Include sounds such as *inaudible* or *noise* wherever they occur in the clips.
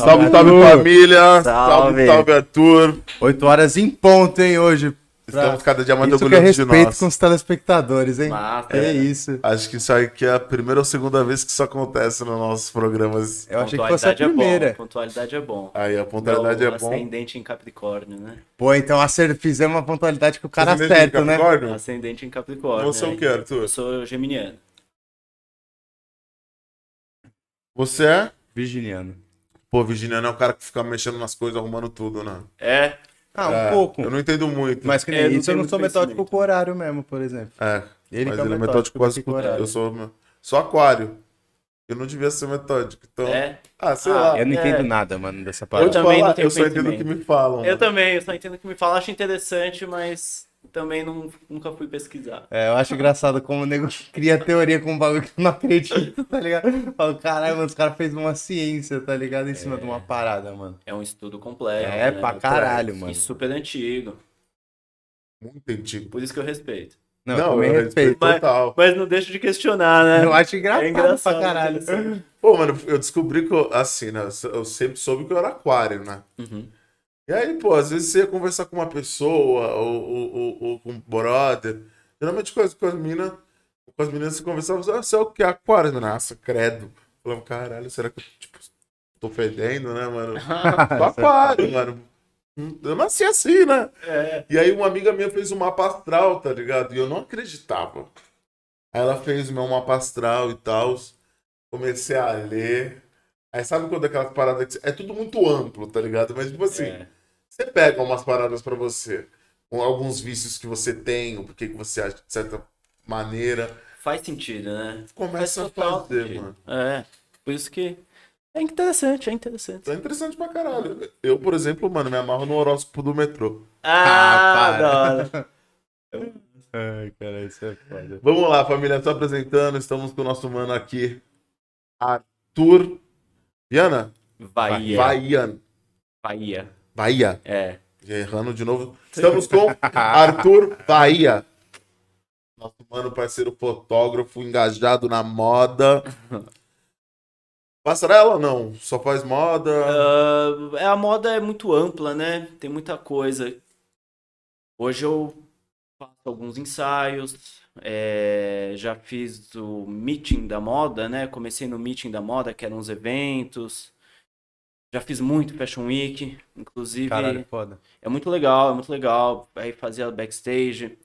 Salve, salve família! Salve, Salve. salve Arthur! 8 horas em ponto, hein, hoje. Estamos cada dia mais Isso que é orgulhosos de respeito nós. com os telespectadores, hein? Massa. É isso. Acho que isso aqui é a primeira ou segunda vez que isso acontece nos nossos programas. Eu achei que fosse a Pontualidade é bom, primeira. Pontualidade é bom. Aí a pontualidade Meu é bom. Ascendente em Capricórnio, né? Pô, então acer... fizemos uma pontualidade que o cara Ascendente de acerta, né? Ascendente em Capricórnio. Você é o que, Arthur? Eu sou geminiano. Você é? Virginiano. Pô, Virginiano é o cara que fica mexendo nas coisas, arrumando tudo, né? É, Ah, um É, pouco. Eu não entendo muito. Mas que nem É, isso, eu não sou metódico com o horário mesmo, por exemplo. É. Ele mas que é ele é metódico quase com horário. Eu sou, sou aquário. Eu não devia ser metódico. Então. é. Ah, sei Ah, lá. Eu não É. entendo nada, mano, dessa Eu, parada. Eu também falar, não tenho eu só entendo o que me falam. Eu também, eu só entendo o que me fala, acho interessante, mas também não, nunca fui pesquisar. É, eu acho engraçado como o nego cria teoria com um bagulho que eu não acredito, tá ligado? Eu Falo, caralho, mano, os caras fez uma ciência, tá ligado? Em cima de uma parada, mano. É um estudo complexo. É, né? pra caralho, E mano. super antigo. Muito antigo. Por isso que eu respeito. Não, eu também eu respeito. Mas- total. Mas não deixo de questionar, né? Eu acho engraçado, É engraçado, pra caralho. Pô, mano, eu descobri que eu, assim, né? Eu sempre soube que eu era aquário, né? Uhum. E aí, pô, às vezes você ia conversar com uma pessoa ou, ou, ou- ou com um brother. Geralmente com as, com as minas, com as meninas você conversava, ah, você é o que? Aquário? Nossa, credo. Falava, caralho, será que eu, tipo, tô fedendo, né, mano? *laughs* Aquário, mano. Eu nasci assim, né? É. E aí uma amiga minha fez um mapa astral, tá ligado? E eu não acreditava. Aí ela fez o meu mapa astral e tal. Comecei a ler. Aí sabe quando aquelas paradas que... É tudo muito amplo, tá ligado? Mas tipo assim, É. você pega umas paradas pra você. Com alguns vícios que você tem, ou porque que você acha de certa maneira. Faz sentido, né? Começa a Faz total fazer, sentido. mano. É. Por isso que é interessante, é interessante. É interessante pra caralho. Eu, por exemplo, mano, me amarro no horóscopo do metrô. Ah, para. da hora. Ai, cara, isso é foda. Vamos lá, família, tô apresentando. Estamos com o nosso mano aqui, Arthur Viana? Bahia. Bahia. Bahia. Bahia. É. Errando de novo. *laughs* Estamos com Arthur Bahia. Nosso mano parceiro fotógrafo, engajado na moda. Passarela ou não? Só faz moda? É, a moda é muito ampla, né? Tem muita coisa. Hoje eu faço alguns ensaios, é, já fiz o meeting da moda, né? Comecei no meeting da moda, que eram uns eventos. Já fiz muito Fashion Week, inclusive. Caralho, foda. É muito legal, é muito legal. Aí fazia backstage.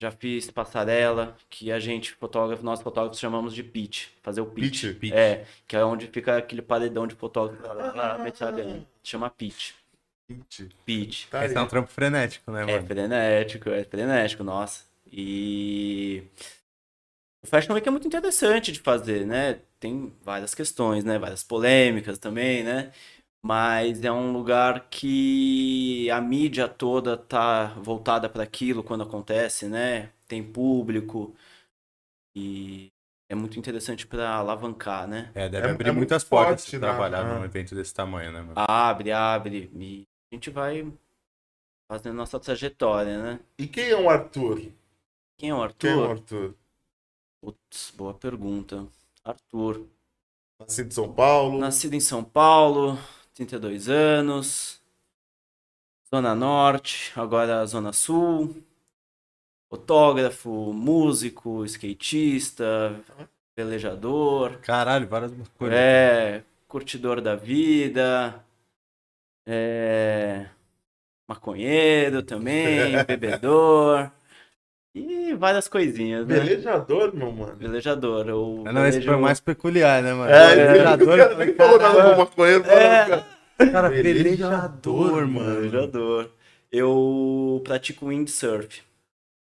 Já fiz passarela, que a gente, fotógrafo, nós fotógrafos chamamos de pitch. Fazer o pitch. Pitch? É, que é onde fica aquele paredão de fotógrafo lá na metade. Chama pitch. Pitch. Tá Esse é aí. um trampo frenético, né, É mano? frenético, é frenético, nossa. E o Fashion Week é muito interessante de fazer, né? Tem várias questões, né? Várias polêmicas também, né? Mas é um lugar que a mídia toda tá voltada para aquilo quando acontece, né? Tem público e é muito interessante para alavancar, né? É, deve É- abrir é muitas portas forte, se né? trabalhar Ah. num evento desse tamanho, né, mano? Abre, abre e a gente vai fazendo nossa trajetória, né? E quem é o Arthur? Quem é o Quem é o Arthur? Arthur? Putz, boa pergunta. Arthur. Nascido em São Paulo. Nascido em São Paulo, 32 anos. Zona Norte, agora Zona Sul. Fotógrafo, músico, skatista, velejador. Caralho, várias coisas. É, curtidor da vida. É, maconheiro também, *laughs* bebedor. E várias coisinhas, né? Velejador, meu mano. Velejador. Eu Ah, Não, esse foi mais peculiar, né, mano? É, Velejador, o cara eu falei, nem falou nada maconheiro. É. cara. Cara, Velejador, velejador, mano. Velejador. Eu pratico windsurf.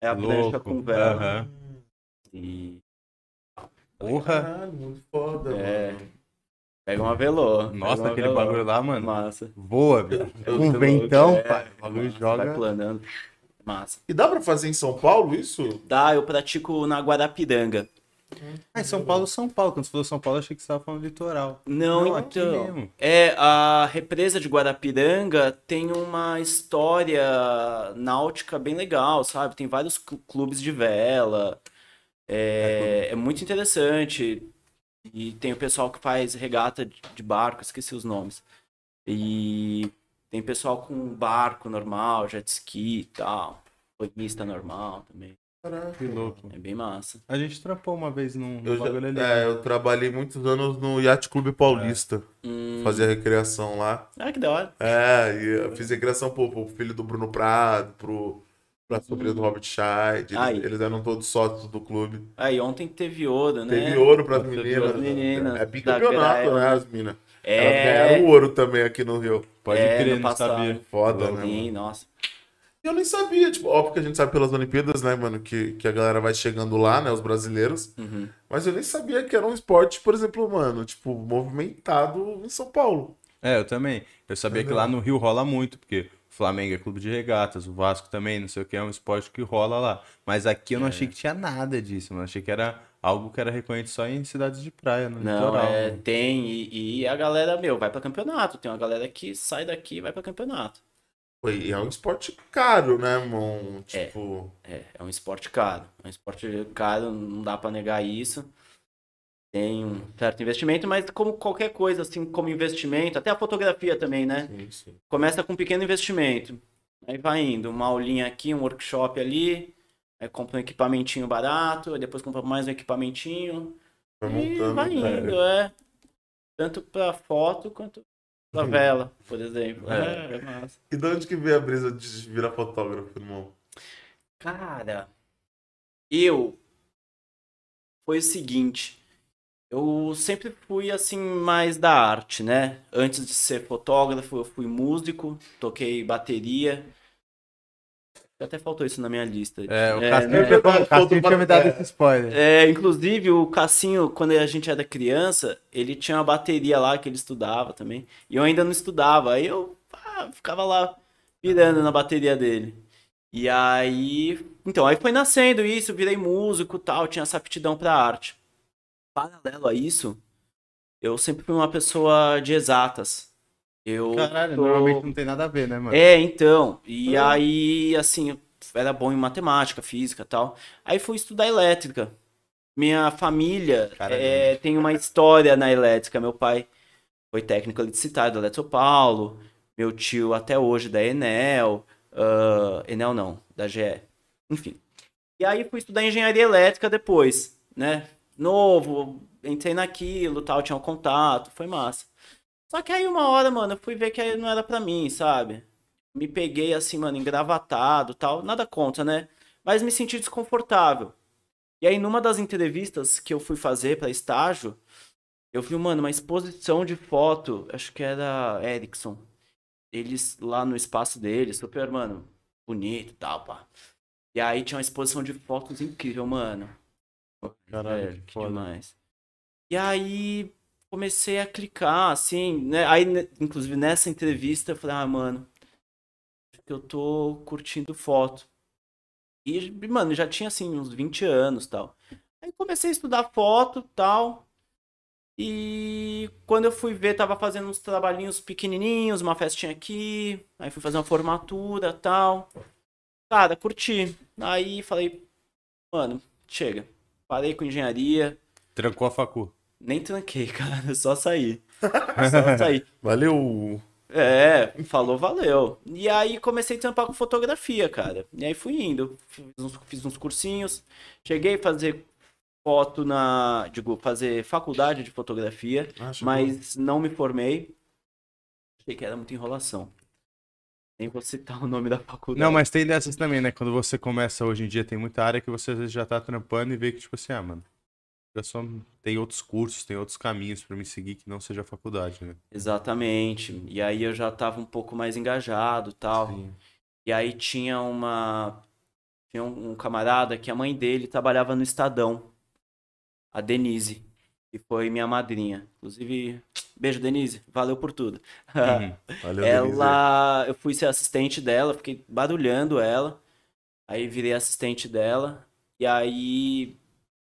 É a prancha Louco. com vela. Aham. E Porra. Caralho, muito foda, É. mano. pega uma velô. Nossa, uma aquele velô. bagulho lá, mano. Massa. Voa, velho. Com um ventão, é. pai. O bagulho joga. Vai planando. Massa. E dá pra fazer em São Paulo isso? Dá, eu pratico na Guarapiranga. Ah, em São Paulo, São Paulo. Quando você falou São Paulo, eu achei que você tava falando litoral. Não, aqui então. mesmo. É, a represa de Guarapiranga tem uma história náutica bem legal, sabe? Tem vários clu- clubes de vela. É, é muito interessante. E tem o pessoal que faz regata de de barco, esqueci os nomes. E tem pessoal com barco normal, jet ski e tal. Banhista normal também. Caraca. Que louco. É bem massa. A gente trampou uma vez num, num Eu, já- ali. é, eu trabalhei muitos anos no Yacht Clube Paulista. Hum, Fazia recreação lá. Ah, que da hora. É, e eu fiz recreação pro, pro filho do Bruno Prado, pro, pra sobrinha do Robert Scheid. Eles, eles eram todos sócios do clube. Aí ontem teve ouro, né? Teve ouro pras Teve meninas. ouro. Meninas é bicampeonato, né, as. Elas É, ganharam ouro também aqui no Rio. Pode É, crer, não passado. sabia. Foda, né? sim, nossa. Eu nem sabia, tipo, óbvio que a gente sabe pelas Olimpíadas, né, mano, que, que a galera vai chegando lá, né, os brasileiros. Uhum. Mas eu nem sabia que era um esporte, por exemplo, mano, tipo, movimentado em São Paulo. É, eu também. Eu sabia que lá no Rio rola muito, porque o Flamengo é clube de regatas, o Vasco também, não sei o que, é um esporte que rola lá. Mas aqui eu não achei que tinha nada disso, mano. Achei que era algo que era reconhecido só em cidades de praia, no Não, litoral. é, né? tem. E, e a galera, meu, vai pra campeonato. Tem uma galera que sai daqui e vai pra campeonato. E é um esporte caro, né, irmão? Tipo, É, é um esporte caro. É um esporte caro, não dá pra negar isso. Tem um certo investimento, mas como qualquer coisa, assim, como investimento, até a fotografia também, né? sim, sim. Começa com um pequeno investimento. Aí vai indo, uma aulinha aqui, um workshop ali, aí compra um equipamentinho barato, depois compra mais um equipamentinho, vai e montando. vai né? indo, é. Tanto pra foto quanto pra vela, por exemplo. É. É, é massa. E de onde que veio a brisa de virar fotógrafo, irmão? Cara, eu foi o seguinte, eu sempre fui assim mais da arte, né? Antes de ser fotógrafo, eu fui músico, toquei bateria. Até faltou isso na minha lista. É, o É, Cassinho, né? tinha- o Cassinho tinha me dado é. esse spoiler. É, inclusive o Cassinho, quando a gente era criança, ele tinha uma bateria lá que ele estudava também. E eu ainda não estudava. Aí eu ah, ficava lá pirando na bateria dele. E aí. Então, aí foi nascendo isso, virei músico e tal, tinha essa aptidão pra arte. Paralelo a isso, eu sempre fui uma pessoa de exatas. Eu Caralho, sou- normalmente não tem nada a ver, né, mano? é, então. E aí, assim, era bom em matemática, física e tal. Aí fui estudar elétrica. Minha família é, tem uma história na elétrica. Meu pai foi técnico eletricitário da Eletropaulo. Meu tio até hoje da Enel. ah, Enel não, da GE. Enfim. E aí fui estudar engenharia elétrica depois, né? Novo, entrei naquilo, tal, tinha um contato, foi massa. Só que aí uma hora, mano, eu fui ver que aí não era pra mim, sabe? Me peguei assim, mano, engravatado, tal, nada contra, né? Mas me senti desconfortável. E aí numa das entrevistas que eu fui fazer pra estágio, eu vi, mano, uma exposição de foto, acho que era Ericsson. Eles lá no espaço deles, super, mano, bonito e tal, pá. E aí tinha uma exposição de fotos incrível, mano. Caralho, que que foda. demais. E aí comecei a clicar, assim, né? Aí, né, inclusive, nessa entrevista, eu falei, ah, mano, que eu tô curtindo foto. E, mano, já tinha, assim, uns 20 anos tal. Aí comecei a estudar foto tal. E quando eu fui ver, tava fazendo uns trabalhinhos pequenininhos, uma festinha aqui. Aí fui fazer uma formatura tal. Cara, curti. Aí falei, mano, chega. Parei com engenharia. Trancou a facu. Nem tranquei, *laughs* cara, só saí. Só *laughs* saí. Valeu! É, falou, valeu. E aí comecei a trampar com fotografia, cara. E aí fui indo, fiz uns, fiz uns cursinhos, cheguei a fazer foto na, digo, fazer faculdade de fotografia, Acho mas não me formei. Achei que era muita enrolação. Nem vou citar *laughs* o nome da faculdade. Não, mas tem dessas também, né? Quando você começa hoje em dia, tem muita área que você às vezes já tá trampando e vê que, tipo assim, ah, mano, só tem outros cursos, tem outros caminhos pra me seguir que não seja a faculdade, né? Exatamente. E aí eu já tava um pouco mais engajado, tal. Sim. E aí tinha uma tinha um, camarada que a mãe dele trabalhava no Estadão, a Denise, que foi minha madrinha. Inclusive, beijo Denise, valeu por tudo. Uhum. Valeu, *laughs* Denise. ela, eu fui ser assistente dela, fiquei barulhando ela. Aí virei assistente dela e aí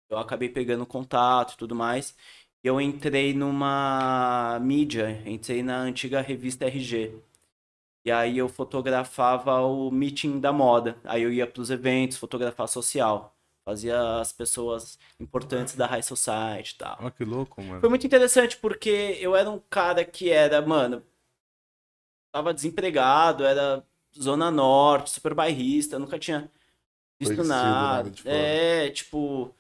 eu acabei pegando contato e tudo mais. E eu entrei numa mídia, entrei na antiga revista RG. E aí eu fotografava o meeting da moda. Aí eu ia pros eventos, fotografar social. Fazia as pessoas importantes da High Society e tal. Olha que louco, mano. Foi muito interessante porque eu era um cara que era, mano, tava desempregado, era Zona Norte, super bairrista, nunca tinha visto Conhecido nada. nada de fora. É, tipo,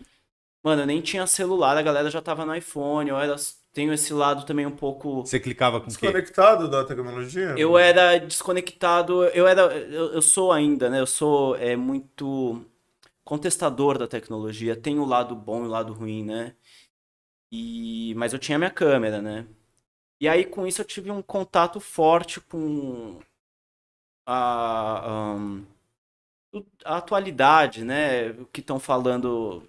mano, eu nem tinha celular, a galera já tava no iPhone, eu era, tenho esse lado também um pouco. Você clicava com o quê? Desconectado da tecnologia? Eu era desconectado, eu era, eu, eu sou ainda, né? Eu sou é, muito contestador da tecnologia. Tem o lado bom e o lado ruim, né? E, mas eu tinha minha câmera, né? E aí com isso eu tive um contato forte com a, o- a atualidade, né? O que estão falando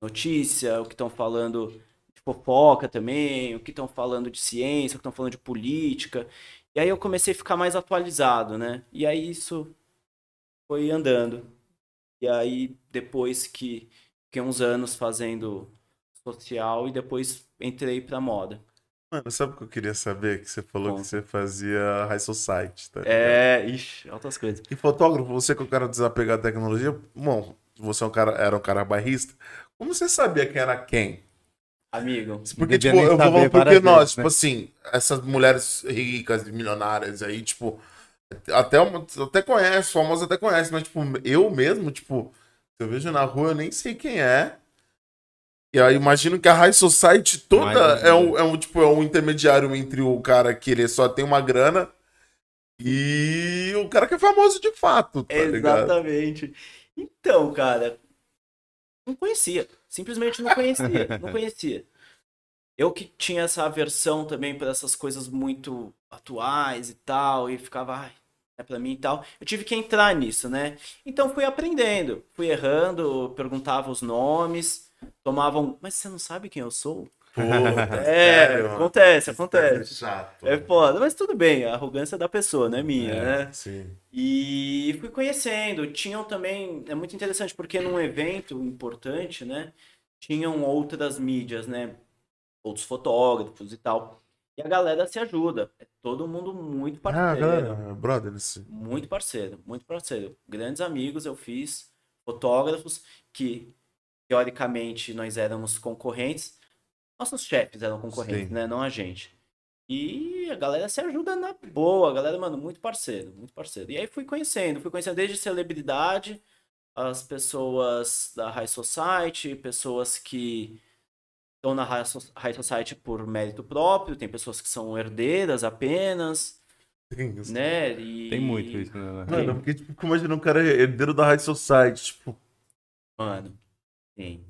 notícia, o que estão falando de fofoca também, o que estão falando de ciência, o que estão falando de política. E aí eu comecei a ficar mais atualizado, né? E aí isso foi andando. E aí depois que fiquei uns anos fazendo social e depois entrei pra moda. Mano, sabe o que eu queria saber? Que você falou Bom. que você fazia High Society, tá ligado? É, ixi, altas coisas. E fotógrafo, você que é um cara desapegado da tecnologia, bom, você é um cara, era um cara bairrista, como você sabia quem era quem? Amigo, Porque, tipo, eu vou falar porque nós, tipo né? assim, essas mulheres ricas e milionárias aí, tipo, até, uma- até conhece, famosos até conhece, mas, tipo, eu mesmo, tipo, se eu vejo na rua, eu nem sei quem é. E aí, imagino que a High Society toda é um, é um, tipo, é um intermediário entre o cara que ele só tem uma grana e o cara que é famoso de fato, tá ligado? Exatamente. Então, cara, não conhecia. Simplesmente não conhecia. *laughs* não conhecia. Eu que tinha essa aversão também para essas coisas muito atuais e tal, e ficava, ai, é pra mim e tal. Eu tive que entrar nisso, né? Então fui aprendendo, fui errando, perguntava os nomes, tomavam, mas você não sabe quem eu sou? Puta, *laughs* É, acontece, acontece. É chato. É foda, mas tudo bem, a arrogância é da pessoa, não é minha, É, né? Sim. E fui conhecendo. Tinham também. É muito interessante porque num evento importante, né? Tinham outras mídias, né? Outros fotógrafos e tal. E a galera se ajuda. É todo mundo muito Ah, parceiro. galera, brother, esse... Muito parceiro, muito parceiro. Grandes amigos eu fiz, fotógrafos que, teoricamente, nós éramos concorrentes. Nossos chefes eram concorrentes, Sim. né? Não a gente. E a galera se ajuda na boa, a galera, mano, muito parceiro, muito parceiro. E aí fui conhecendo, fui conhecendo desde celebridade, as pessoas da High Society, pessoas que estão na High So- High Society por mérito próprio, tem pessoas que são herdeiras apenas, Tem isso. né? E... Tem muito isso, né? Mano, porque, tipo, imagina um cara herdeiro da High Society, tipo... Mano, sim.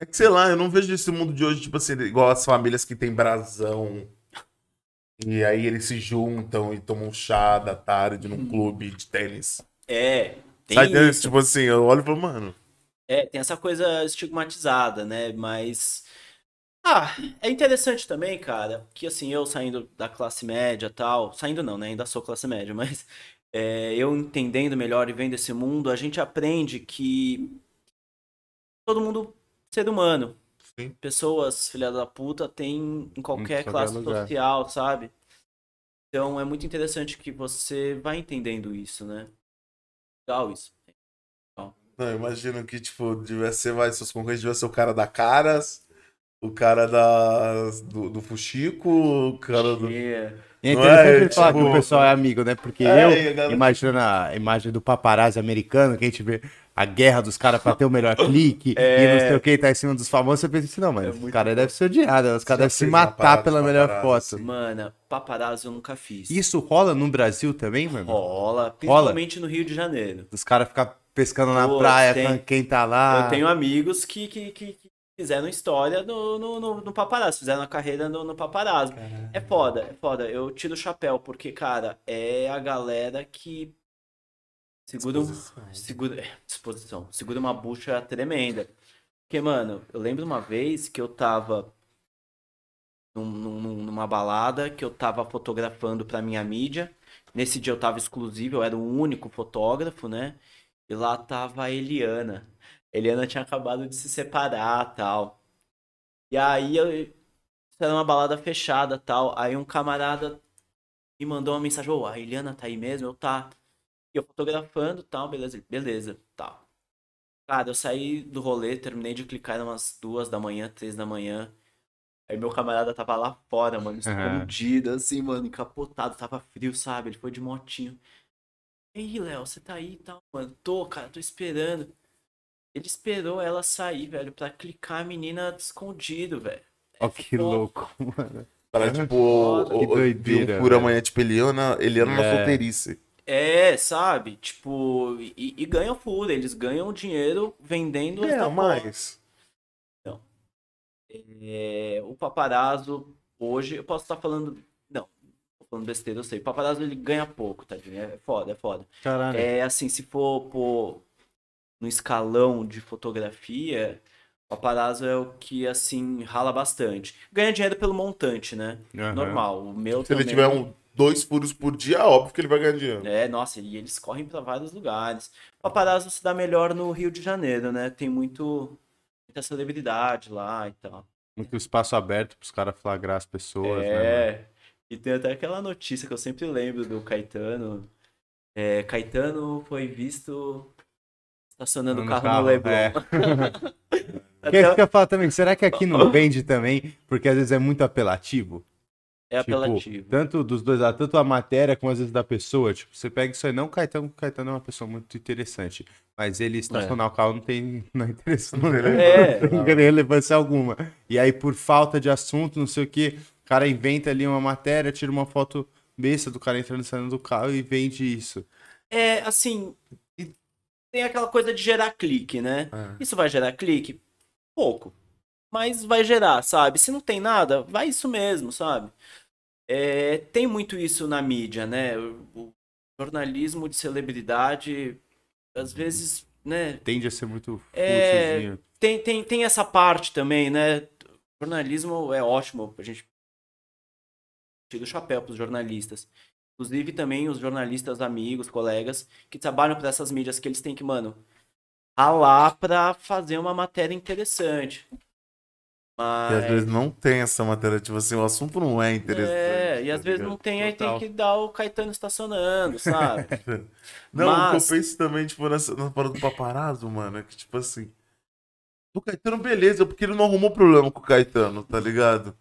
É que, sei lá, eu não vejo esse mundo de hoje, tipo assim, igual as famílias que tem brasão. E aí eles se juntam e tomam chá da tarde num clube de tênis. É, tem Sabe, isso. tipo assim, eu olho e falo, mano... É, tem essa coisa estigmatizada, né? Mas. Ah, é interessante também, cara, que assim, eu saindo da classe média e tal. Saindo não, né? Ainda sou classe média, *laughs* mas é, eu entendendo melhor e vendo esse mundo, a gente aprende que todo mundo ser humano. Sim. Pessoas, filha da puta, tem em qualquer qualquer classe lugar. social, sabe? Então é muito interessante que você vai entendendo isso, né? Legal isso. Não, eu imagino que, tipo, devia ser, vai, seus concorrentes devia ser o cara da Caras, o cara da, do, do Fuxico, o cara do... Yeah. E é interessante é, ele falar tipo- que o pessoal é amigo, né? Porque É, eu a galera- imagino a imagem do paparazzi americano, que a gente vê a guerra dos caras pra ter o melhor clique *laughs* É. e não sei o que, tá em cima dos famosos, você pensa assim, não, mas É os caras devem ser odiados, os caras devem se matar pela melhor foto. Mano, paparazzi eu nunca fiz. Isso rola no Brasil também, mano? rola, principalmente no Rio de Janeiro. Os caras ficam pescando na Pô, praia, tem- falando quem tá lá. Eu tenho amigos que, que, que, que fizeram história no, no, no, no paparazzi, fizeram a carreira no, no paparazzi. É foda, é foda. Eu tiro o chapéu, porque, cara, é a galera que segura, segura, é, disposição, segura uma bucha tremenda. Porque, mano, eu lembro uma vez que eu tava num- num- numa balada, que eu tava fotografando pra minha mídia. Nesse dia eu tava exclusivo, eu era o único fotógrafo, né? E lá tava a Eliana. A Eliana tinha acabado de se separar, tal. E aí eu isso era uma balada fechada, tal. Aí um camarada me mandou uma mensagem: Ô, a Eliana tá aí mesmo? Eu tá. E eu fotografando, tal, beleza, beleza, tal. Cara, eu saí do rolê, terminei de clicar, eram umas duas da manhã, três da manhã. Aí meu camarada tava lá fora, mano, escondido, assim, mano, encapotado, tava frio, sabe? Ele foi de motinho. E aí, Léo, você tá aí e tal, mano? Tô, cara, tô esperando. Ele esperou ela sair, velho, pra clicar a menina escondido, velho. Ó, que foda. louco, mano. Para, tipo, Foda. o, Que o, doideira, um por amanhã, tipo, ele ia na, ele ia na É. solteirice. É, sabe? Tipo, e, e ganham full, eles ganham dinheiro vendendo É, da mas. É, o paparazzo, hoje, eu posso estar falando. Não, tô falando besteira, eu sei. O paparazzo ele ganha pouco, tadinho. É foda, é foda. Caralho. É assim, se for pôr no escalão de fotografia, o paparazzo é o que, assim, rala bastante. Ganha dinheiro pelo montante, né? Aham. Normal. O meu Se ele também. tiver um, dois furos por dia, óbvio que ele vai ganhar dinheiro. É, nossa, e eles correm pra vários lugares. O paparazzo se dá melhor no Rio de Janeiro, né? Tem muito, muita celebridade lá e tal. Muito espaço aberto pros caras flagrar as pessoas, né? mano? É. E tem até aquela notícia que eu sempre lembro do Caetano. É, Caetano foi visto estacionando o No carro, carro, no Leblon. é. *laughs* Até- Que é isso que eu falo também, será que aqui não vende também? Porque às vezes é muito apelativo. É Tipo, apelativo. tanto dos dois lados, tanto a matéria como às vezes da pessoa. Tipo, você pega isso aí, não o Caetano, o Caetano é uma pessoa muito interessante. Mas ele estacionar o carro não tem, *laughs* não é interessante. Não É. tem relevância alguma. E aí, por falta de assunto, não sei o que, o cara inventa ali uma matéria, tira uma foto besta do cara entrando e saindo do carro e vende isso. É, assim, tem aquela coisa de gerar clique, né? É. Isso vai gerar clique? Pouco. Mas vai gerar, sabe? Se não tem nada, vai isso mesmo, sabe? É, tem muito isso na mídia, né? O, jornalismo de celebridade, às vezes, né? Tende a ser muito É. Tem, tem, tem essa parte também, né? O jornalismo é ótimo, a gente tira o chapéu para os jornalistas. Inclusive também os jornalistas amigos, colegas, que trabalham para essas mídias que eles têm que, mano, ralar para fazer uma matéria interessante. E às Mas, vezes não tem essa matéria, tipo assim, o assunto não é interessante. é, e às tá vezes ligado? não tem, aí tem que dar o Caetano estacionando, sabe? *laughs* Não, Mas- o que eu penso também, tipo, nessa, na parada do paparazzo, mano, é que, tipo assim. O Caetano, beleza, porque ele não arrumou problema com o Caetano, tá ligado?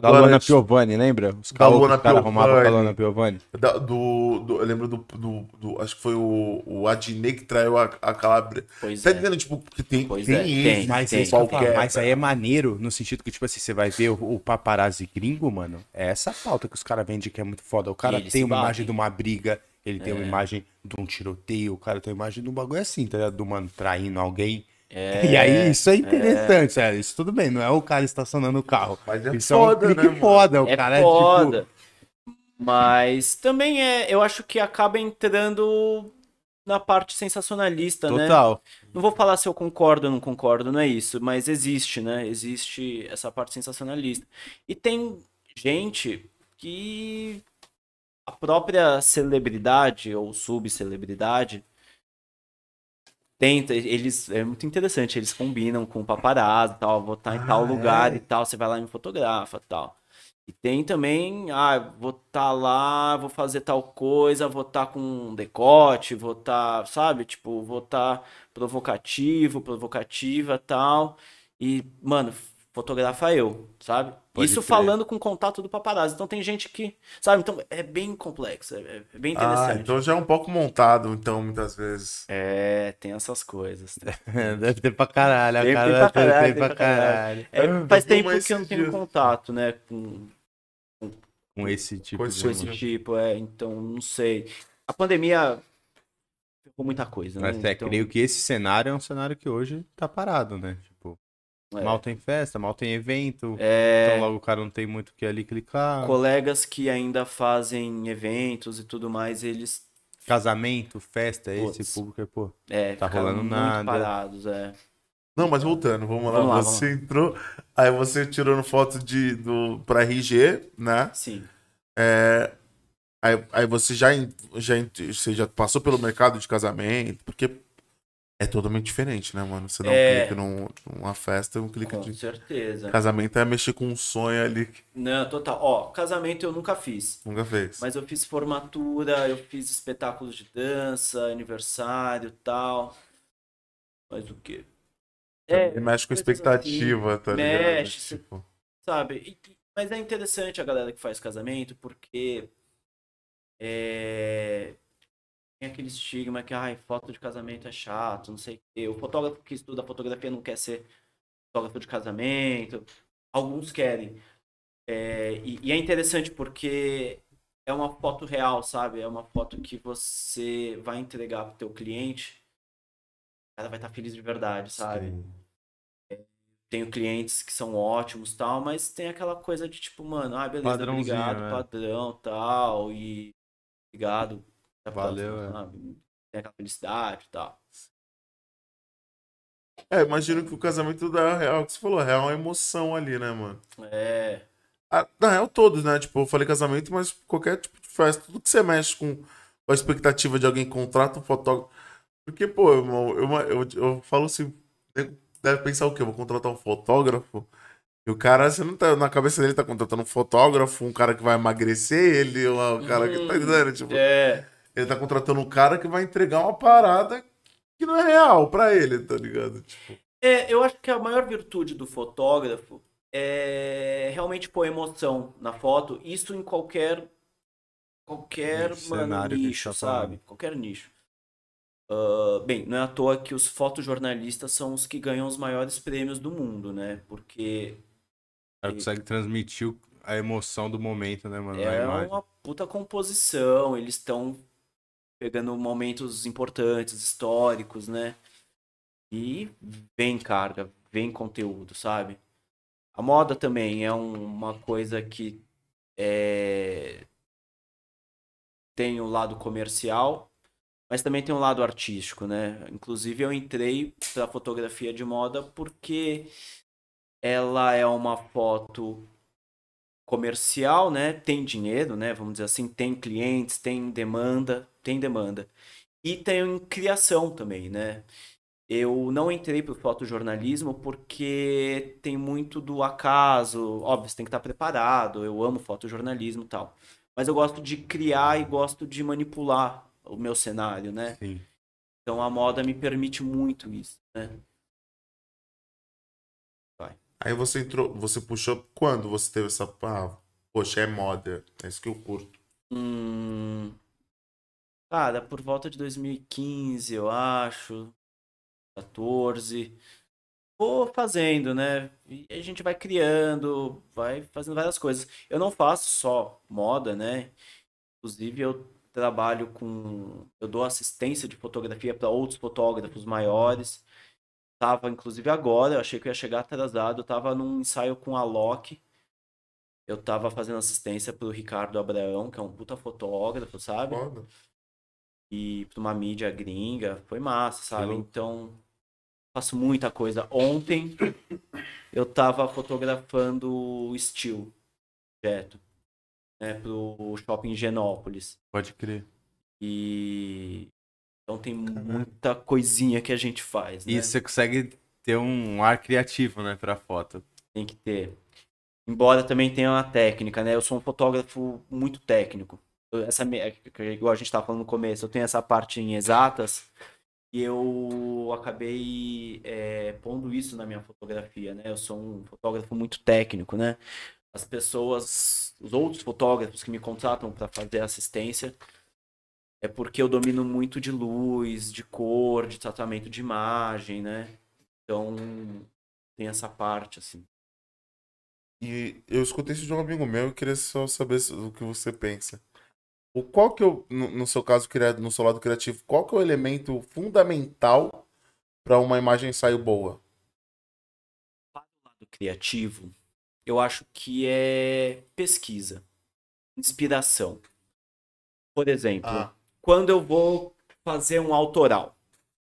Da Luana tipo, Piovani, lembra? Os Da caras Luana arrumavam com a Piovani. Luana Piovani. da- do, do- eu lembro do, do, do- Acho que foi o, o Adnet que traiu a, a Calabria. Pois Tá é. entendendo? Tipo, que tem, Pois tem é, tem. Mas, Tem. é qualquer. mas aí é maneiro, no sentido que, tipo assim, você vai ver o, o paparazzi gringo, mano. É essa pauta que os caras vendem que é muito foda. O cara tem uma batem. imagem de uma briga, ele tem uma É. imagem de um tiroteio, o cara tem uma imagem de um bagulho assim, tá ligado? Do mano traindo alguém. É, *laughs* e aí, isso é interessante, é. Isso tudo bem, não é o cara estacionando o carro. Mas é isso foda, é um né, mano? foda. O é cara foda. é tipo. Mas também é, eu acho que acaba entrando na parte sensacionalista, né? Total. Não vou falar se eu concordo ou não concordo, não é isso, mas existe, né? Existe essa parte sensacionalista. E tem gente que a própria celebridade ou subcelebridade tenta, eles é muito interessante, eles combinam com o paparazzi, e tal, vou estar em tal Ah, lugar é? e tal, você vai lá e me fotografa, tal. E tem também, ah, vou estar lá, vou fazer tal coisa, vou estar com um decote, vou estar, sabe, tipo, vou estar provocativo, provocativa, tal. E, mano, fotografa eu, sabe? Pode Isso crer. falando com contato do paparazzi. Então tem gente que, sabe? Então é bem complexo, é, é bem Ah, interessante. então já é um pouco montado, então, muitas vezes. É, tem essas coisas. *laughs* Deve ter pra caralho, a Tem cara pra deve ter caralho, tem tem pra pra caralho. caralho. É, Eu faz tempo que eu não tenho dias. contato, né, com, Com esse tipo Com de. esse com esse tipo, é, então não sei. A pandemia ferrou muita coisa, né? Mas é, então, creio que esse cenário é um cenário que hoje tá parado, né? Tipo, é, mal tem festa, mal tem evento. é, Então logo o cara não tem muito o que ali clicar. colegas que ainda fazem eventos e tudo mais, eles Casamento, festa, esse Putz. público é, pô. é, Tá rolando muito nada. parados, é. Não, mas voltando, vamos lá. Vamos lá, você entrou, aí você tirando foto de, do, pra RG, né? Sim. É, aí, aí você já, já, você já passou pelo mercado de casamento, porque é totalmente diferente, né, mano? Você dá um É. clique num, numa festa, um clique Com de certeza. casamento é mexer com um sonho ali Não, total. Ó, casamento eu nunca fiz. nunca fez. Mas eu fiz formatura, eu fiz espetáculos de dança, aniversário e tal. Mas o quê? Também mexe com coisas expectativa, tá ligado? mexe, Tipo, sabe? E- mas é interessante a galera que faz casamento, porque é, tem aquele estigma que, ai, foto de casamento é chato, não sei o quê. O fotógrafo que estuda fotografia não quer ser fotógrafo de casamento. Alguns querem. É, e, e é interessante porque é uma foto real, sabe? É uma foto que você vai entregar pro teu cliente. O cara vai estar feliz de verdade, sabe? Sim. tenho clientes que são ótimos tal, mas tem aquela coisa de tipo, mano, ah, beleza, obrigado, né? padrão, tal, e obrigado. A Valeu, próxima, é. sabe? Tem aquela felicidade e tal. É, imagino que o casamento da real, que você falou, real é uma emoção ali, né, mano? É, Ah, na real, todos, né? Tipo, eu falei casamento, mas qualquer tipo de festa, tudo que você mexe com, a expectativa de alguém contrata um fotógrafo. Porque, pô, irmão, eu, eu, eu falo assim, deve pensar o quê? Eu vou contratar um fotógrafo? E o cara, você não tá, na cabeça dele tá contratando um fotógrafo, um cara que vai emagrecer ele, um cara que tá Hum, entendendo? Tipo, é, ele tá contratando um cara que vai entregar uma parada que não é real pra ele, tá ligado? Tipo, é, eu acho que a maior virtude do fotógrafo é realmente pôr emoção na foto, isso em qualquer qualquer mano, cenário gente nicho, tá sabe? falando. Qualquer nicho. Ah, bem, não é à toa que os fotojornalistas são os que ganham os maiores prêmios do mundo, né? Porque O cara consegue transmitir a emoção do momento, né, mano? é uma puta composição, eles estão pegando momentos importantes, históricos, né? E vem carga, vem conteúdo, sabe? A moda também é um- uma coisa que é, tem o lado comercial, mas também tem um lado artístico, né? Inclusive eu entrei para fotografia de moda porque ela é uma foto comercial, né? Tem dinheiro, né? Vamos dizer assim, tem clientes, tem demanda, tem demanda. E tem criação também, né? Eu não entrei para o fotojornalismo porque tem muito do acaso. Óbvio, você tem que estar preparado. Eu amo fotojornalismo e tal. Mas eu gosto de criar e gosto de manipular o meu cenário, né? Sim. Então a moda me permite muito isso, né? aí você entrou, você puxou quando você teve essa. Ah, poxa, é moda. É isso que eu curto. Hum, cara, por volta de 2015, eu acho, 14, vou fazendo, né? E a gente vai criando, vai fazendo várias coisas. Eu não faço só moda, né? Inclusive, eu trabalho com. Eu dou assistência de fotografia para outros fotógrafos maiores. Tava, inclusive, agora, eu achei que eu ia chegar atrasado. Eu tava num ensaio com a Loki. Eu tava fazendo assistência pro Ricardo Abraão, que é um puta fotógrafo, sabe? Foda. E pra uma mídia gringa. Foi massa, sabe? Então, faço muita coisa. Ontem, eu tava fotografando o Steel, projeto, né? Pro shopping Genópolis. Pode crer. E... Então tem muita coisinha que a gente faz, né? E você consegue ter um ar criativo, né, pra foto. Tem que ter. Embora também tenha uma técnica, né? Eu sou um fotógrafo muito técnico. Essa, igual a gente estava falando no começo, eu tenho essa parte em exatas e eu acabei é, pondo isso na minha fotografia, né? Eu sou um fotógrafo muito técnico, né? As pessoas, os outros fotógrafos que me contratam para fazer assistência é porque eu domino muito de luz, de cor, de tratamento de imagem, né? Então tem essa parte assim. E eu escutei isso de um amigo meu e queria só saber o que você pensa. O qual que eu, no, no seu caso, no seu lado criativo, qual que é o elemento fundamental para uma imagem sair boa? lado criativo, eu acho que é pesquisa, inspiração. Por exemplo, Ah. quando eu vou fazer um autoral.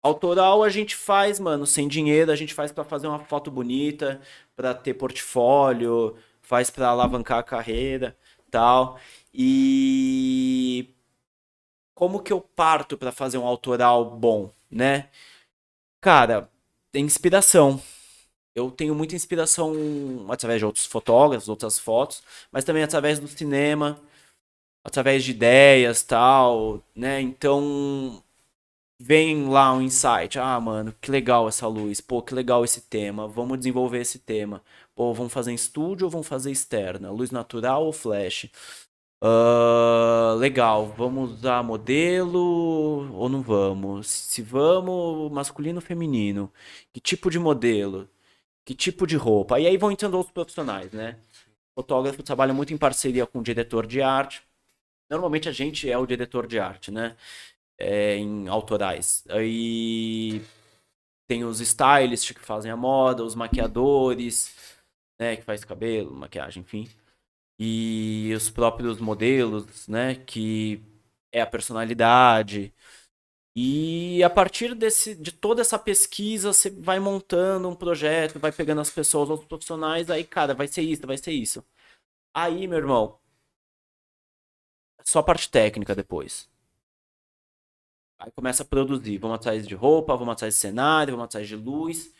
Autoral a gente faz, mano, sem dinheiro, a gente faz pra fazer uma foto bonita, pra ter portfólio, faz pra alavancar a carreira, tal. E como que eu parto pra fazer um autoral bom, né? Cara, tem inspiração. Eu tenho muita inspiração através de outros fotógrafos, outras fotos, mas também através do cinema, através de ideias, tal, né? Então vem lá um insight, ah, mano, que legal essa luz, pô, que legal esse tema, vamos desenvolver esse tema. Ou vão fazer em estúdio ou vão fazer externa? Luz natural ou flash? Ah, legal, vamos usar modelo ou não vamos? Se vamos, masculino ou feminino? Que tipo de modelo? Que tipo de roupa? E aí vão entrando outros profissionais, né? Fotógrafo trabalha muito em parceria com o diretor de arte. Normalmente a gente é o diretor de arte, né? É, em autorais. Aí tem os stylists que fazem a moda, os maquiadores, né? Que faz cabelo, maquiagem, enfim e os próprios modelos, né, que é a personalidade. E a partir desse, de toda essa pesquisa, você vai montando um projeto, vai pegando as pessoas, outros profissionais, aí, cara, vai ser isso, vai ser isso. Aí, meu irmão, só parte técnica depois. Aí começa a produzir. Vamos atrás de roupa, vamos atrás de cenário, vamos atrás de luz.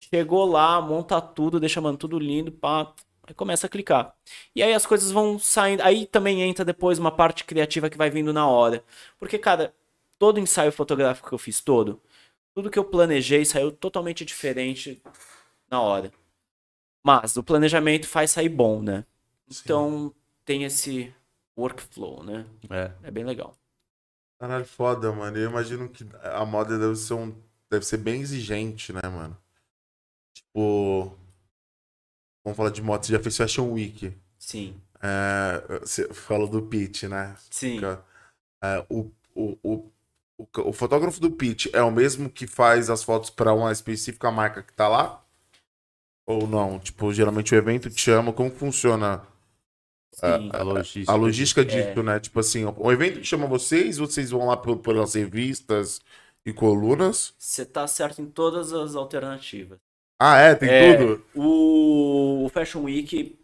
Chegou lá, monta tudo, deixa mano tudo lindo, pá. Aí começa a clicar. E aí as coisas vão saindo. Aí também entra depois uma parte criativa que vai vindo na hora. Porque, cara, todo ensaio fotográfico que eu fiz, todo, tudo que eu planejei saiu totalmente diferente na hora. Mas o planejamento faz sair bom, né? Então tem esse workflow, né? É. É bem legal. Caralho, foda, mano. Eu imagino que a moda deve ser um. Deve ser bem exigente, né, mano? Tipo. Vamos falar de moto, você já fez Fashion Week. Sim. É, você falou do pitch, né? Sim. É, o, o, o, o, o fotógrafo do pitch é o mesmo que faz as fotos para uma específica marca que tá lá? Ou não? Tipo, geralmente o evento te chama, como funciona Sim. A logística. a logística disso, É. né? Tipo assim, o evento chama vocês, vocês vão lá por- pelas revistas e colunas. Você tá certo em todas as alternativas. Ah, é? Tem É. tudo? O, o Fashion Week,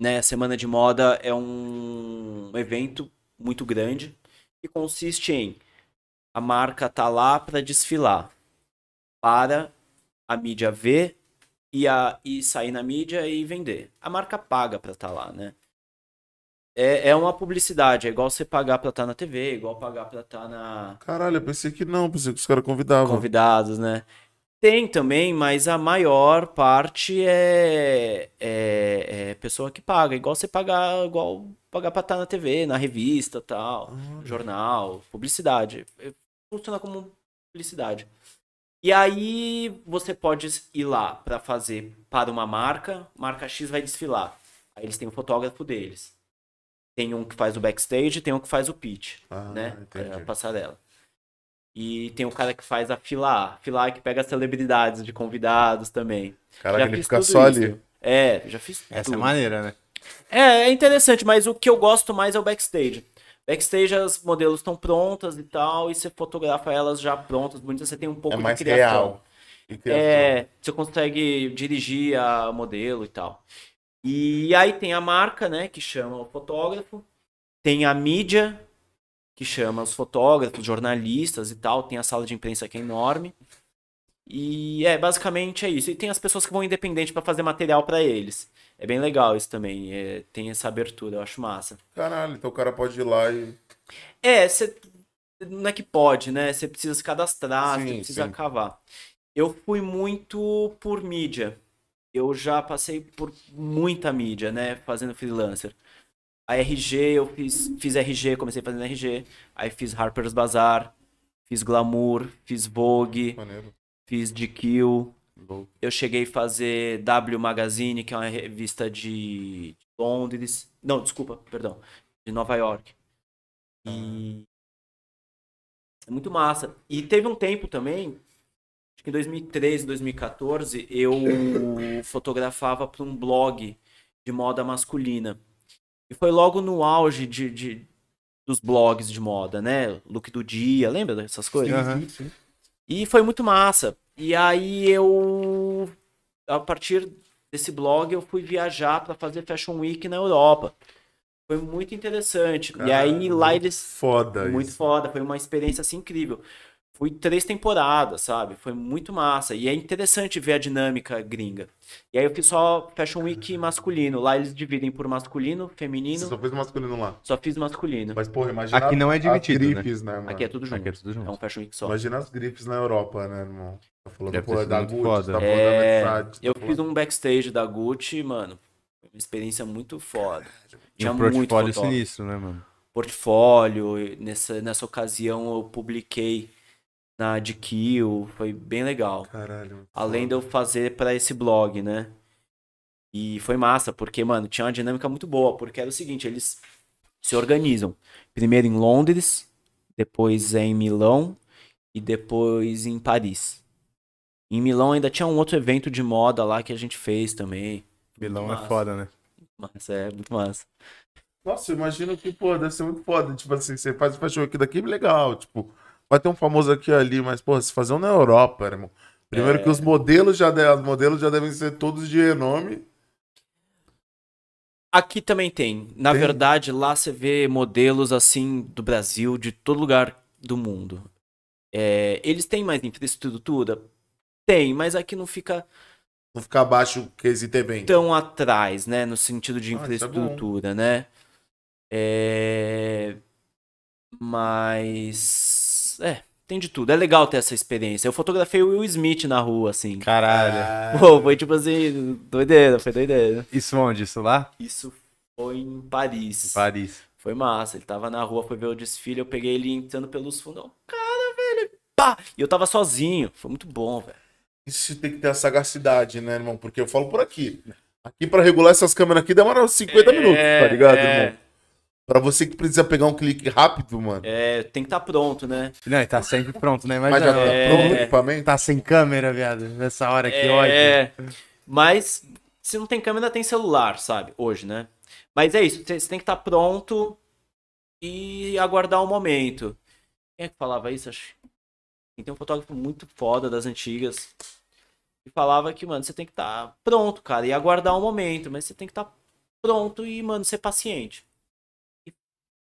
né, Semana de Moda é um evento muito grande que consiste em a marca tá lá para desfilar, para a mídia ver e, a, e sair na mídia e vender. A marca paga para estar lá, né? É, é uma publicidade, é igual você pagar para estar na TV, igual pagar para estar na, Caralho, eu pensei que não, pensei que os caras convidavam. convidados, né? Tem também, mas a maior parte é, é, é pessoa que paga, igual você pagar, igual pagar pra estar na TV, na revista, tal, Ah, jornal, publicidade. É, Funciona como publicidade. E aí você pode ir lá pra fazer para uma marca, marca X vai desfilar. Aí eles têm o fotógrafo deles. Tem um que faz o backstage, tem um que faz o pitch ah, né? entendi. A passarela. E tem o cara que faz a fila A. Fila A que pega as celebridades de convidados também. Caraca, já ele fica só isso. ali. É, já fiz Essa é tudo. maneira, né? É, é interessante, mas o que eu gosto mais é o backstage. Backstage as modelos estão prontas e tal, e você fotografa elas já prontas, bonitas, você tem um pouco É mais de criação. real. E criação. É, você consegue dirigir a modelo e tal. E aí tem a marca, né, que chama o fotógrafo. Tem a mídia, que chama os fotógrafos, jornalistas e tal. Tem a sala de imprensa que é enorme. E é, basicamente é isso. E tem as pessoas que vão independente para fazer material para eles. É bem legal isso também. é, tem essa abertura, eu acho massa. Caralho, então o cara pode ir lá e. É, você não é que pode, né? Você precisa se cadastrar, você precisa sim. cavar. Eu fui muito por mídia. Eu já passei por muita mídia, né? Fazendo freelancer. A RG, eu fiz, fiz RG, comecei fazendo RG. Aí fiz Harper's Bazaar, fiz Glamour, fiz Vogue, Maneiro. fiz GQ. Louco. Eu cheguei a fazer W Magazine, que é uma revista de Londres. Não, desculpa, perdão. De Nova York. E. É muito massa. E teve um tempo também, acho que em 2013, 2014, eu *laughs* fotografava para um blog de moda masculina. E foi logo no auge de, de- dos blogs de moda, né? Look do dia, lembra dessas coisas? Sim, sim. E foi muito massa. E aí eu, a partir desse blog, eu fui viajar para fazer Fashion Week na Europa. Foi muito interessante. e aí lá muito eles Foda muito isso. foda, foi uma experiência assim incrível. Fui três temporadas, sabe? Foi muito massa. E é interessante ver a dinâmica gringa. E aí eu fiz só Fashion Week masculino. Lá eles dividem por masculino, feminino. Você só fez masculino lá. Só fiz masculino. Mas, porra, imagina Aqui não é as dividido, né? grifes, né, mano? Aqui é tudo junto. Aqui é tudo junto. É um Fashion Week só. Imagina as grifes na Europa, né, irmão? Tá falando, pô, da muito Gucci, foda. tá falando da É, Versace, tá eu falando- fiz um backstage da Gucci, mano. Foi uma experiência muito foda. E Tinha um muito portfólio fotógrafo. sinistro, né, mano? portfólio. Nessa, nessa ocasião eu publiquei na DQ, foi bem legal. Caralho. Além de foda. eu fazer pra esse blog, né? E foi massa, porque, mano, tinha uma dinâmica muito boa, porque era o seguinte, eles se organizam. Primeiro em Londres, depois é em Milão e depois em Paris. Em Milão ainda tinha um outro evento de moda lá que a gente fez também. Milão Massa. é foda, né? Mas é muito massa. Nossa, eu imagino que, pô, deve ser muito foda. Tipo assim, você faz o fashion week daqui, legal. Tipo, vai ter um famoso aqui ali, mas, pô, se fazer um na Europa, irmão. Primeiro É. que os modelos já devem, os modelos já devem ser todos de renome. Aqui também tem. Na Tem? verdade, lá você vê modelos assim do Brasil, de todo lugar do mundo. É, eles têm mais infraestrutura? Tem, mas aqui não fica Não ficar abaixo quesito evento. tão atrás, né? No sentido de Ah, é infraestrutura, né? É... Mas. É, tem de tudo. É legal ter essa experiência. Eu fotografei o Will Smith na rua, assim. Caralho. Pô, foi tipo assim, doideira, foi doideira. Isso onde? Isso lá? Isso foi em Paris. Paris. Foi massa. Ele tava na rua, foi ver o desfile, eu peguei ele entrando pelos fundos. Eu, Cara, velho, pá! E eu tava sozinho. Foi muito bom, velho. Isso tem que ter a sagacidade, né, irmão? Porque eu falo por aqui. Aqui pra regular essas câmeras aqui demora uns 50 minutos, tá ligado, é, irmão? Pra você que precisa pegar um clique rápido, mano. É, tem que estar pronto, né? Não, ele tá sempre pronto, né? mas já Imagina. tá é. pronto o equipamento. Tá sem câmera, viado. Nessa hora aqui, ódio. É, mas se não tem câmera, tem celular, sabe? Hoje, né? Mas é isso, você tem que estar pronto e aguardar o momento. Quem é que falava isso? Acho que tem um fotógrafo muito foda das antigas que falava que, mano, você tem que estar pronto, cara, e aguardar o momento, mas você tem que estar pronto e, mano, ser paciente.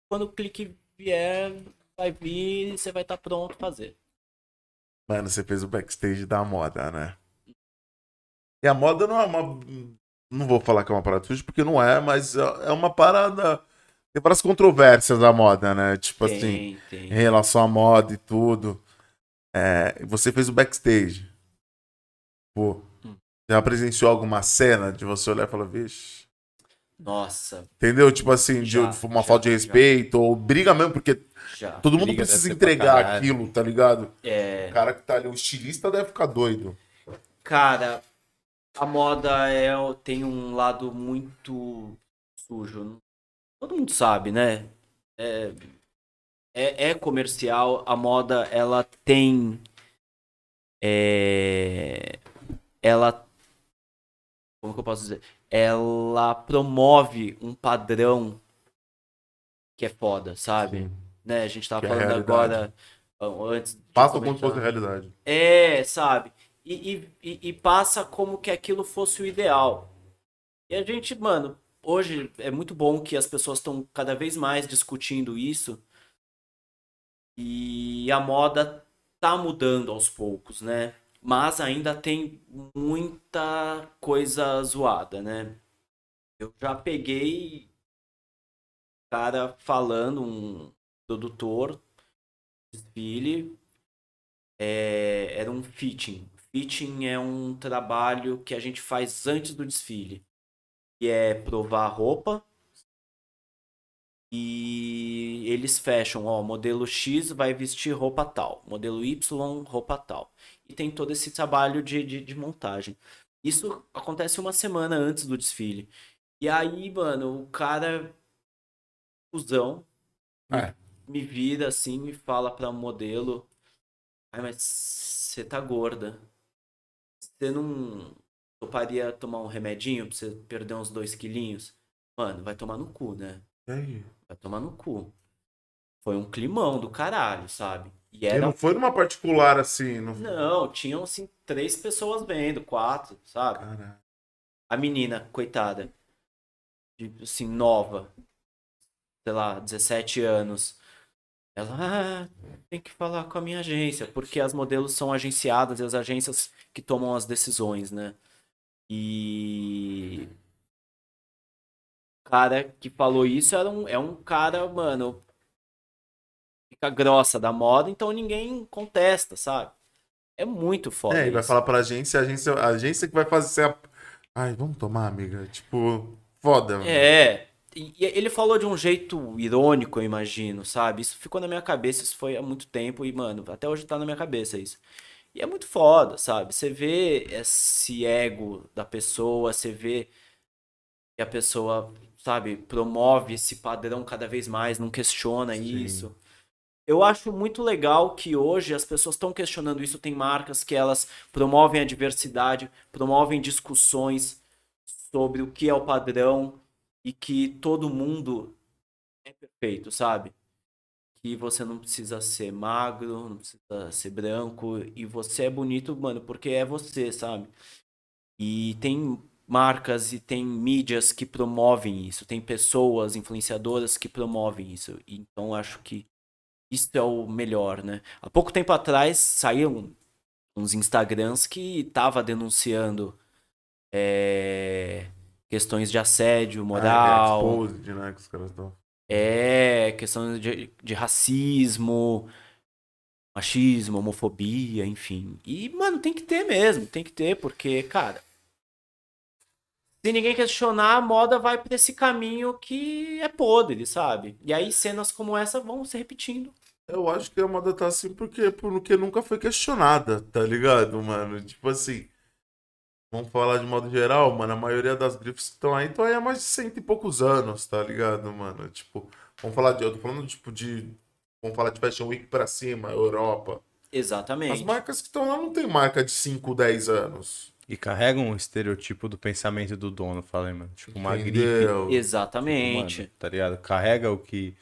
Quando o clique vier, vai vir e você vai estar pronto a fazer. Mano, você fez o backstage da moda, né? E a moda não é uma. Não vou falar que é uma parada suja, porque não é, mas é é uma parada. Tem várias controvérsias da moda, né? Tipo assim, Tem, tem. em relação à moda e tudo. É, você fez o backstage. Pô, Hum. já presenciou alguma cena de você olhar e falar, vixe. Nossa, Entendeu? Tipo assim, de Já, uma já, falta de já. respeito, ou briga mesmo, porque já. todo mundo Briga precisa entregar aquilo, tá ligado? É, O cara que tá ali, o estilista deve ficar doido. cara, a moda é, tem um lado muito sujo. Todo mundo sabe, né? É, é, é comercial, a moda ela tem. é, ela. Como que eu posso dizer? Ela promove um padrão que é foda, sabe? Né? A gente tava Que é falando realidade. agora. Antes Passa como se fosse realidade. É, sabe? E, e, e- e passa como que aquilo fosse o ideal. E a gente, mano, hoje é muito bom que as pessoas estão cada vez mais discutindo isso. E a moda tá mudando aos poucos, né? Mas ainda tem muita coisa zoada, né? Eu já peguei cara falando, um produtor, desfile, é, era um fitting. Fitting é um trabalho que a gente faz antes do desfile. Que é provar roupa. E eles fecham, ó, modelo X vai vestir roupa tal, modelo Y, roupa tal. E tem todo esse trabalho de, de, de montagem. Isso acontece uma semana antes do desfile. E aí, mano, o cara, cuzão, É. me vira assim e fala pra modelo: Ai, mas você tá gorda. Você não toparia tomar um remedinho pra você perder uns dois quilinhos? Mano, vai tomar no cu, né? Vai tomar no cu. Foi um climão do caralho, sabe? E E era. não foi numa particular assim, não Não, tinham assim três pessoas vendo, quatro, sabe? Caralho. A menina, coitada, de, assim, nova, sei lá, 17 anos, Ela, ah, tem que falar com a minha agência, porque as modelos são agenciadas e as agências que tomam as decisões, né? E o cara que falou isso era um, é um cara, mano, fica grossa da moda, então ninguém contesta, sabe? É muito foda. É, e vai falar pra agência, a agência, a agência que vai fazer a... Ai, vamos tomar, amiga. Tipo, foda, mano. É, e e ele falou de um jeito irônico, eu imagino, sabe? Isso ficou na minha cabeça, isso foi há muito tempo e, mano, até hoje tá na minha cabeça isso. E é muito foda, sabe? Você vê esse ego da pessoa, você vê que a pessoa, sabe, promove esse padrão cada vez mais, não questiona Sim. isso. Eu acho muito legal que hoje as pessoas estão questionando isso. Tem marcas que elas promovem a diversidade, promovem discussões sobre o que é o padrão e que todo mundo é perfeito, sabe? Que você não precisa ser magro, não precisa ser branco e você é bonito, mano, porque é você, sabe? E tem marcas e tem mídias que promovem isso, tem pessoas influenciadoras que promovem isso. Então acho que isso é o melhor, né? Há pouco tempo atrás saíram uns Instagrams que tava denunciando é, questões de assédio Ah, é moral, exposed, né, que os caras estão... é, questões de, de racismo, machismo, homofobia, enfim. E, mano, tem que ter mesmo, tem que ter, porque, cara, se ninguém questionar, a moda vai pra esse caminho que é podre, sabe? E aí cenas como essa vão se repetindo. Eu acho que a moda tá assim porque, porque nunca foi questionada, tá ligado, mano? Tipo assim, vamos falar de modo geral, mano, a maioria das grifes que estão aí estão aí há mais de cento e poucos anos, tá ligado, mano? Tipo, vamos falar de, eu tô falando tipo de, vamos falar de Fashion Week pra cima, Europa. As Exatamente. marcas que estão lá não tem marca de 5, 10 anos. E carregam um estereotipo do pensamento do dono, falei, mano. Tipo, uma. Entendeu? Exatamente. Mano, tá ligado? Carrega o que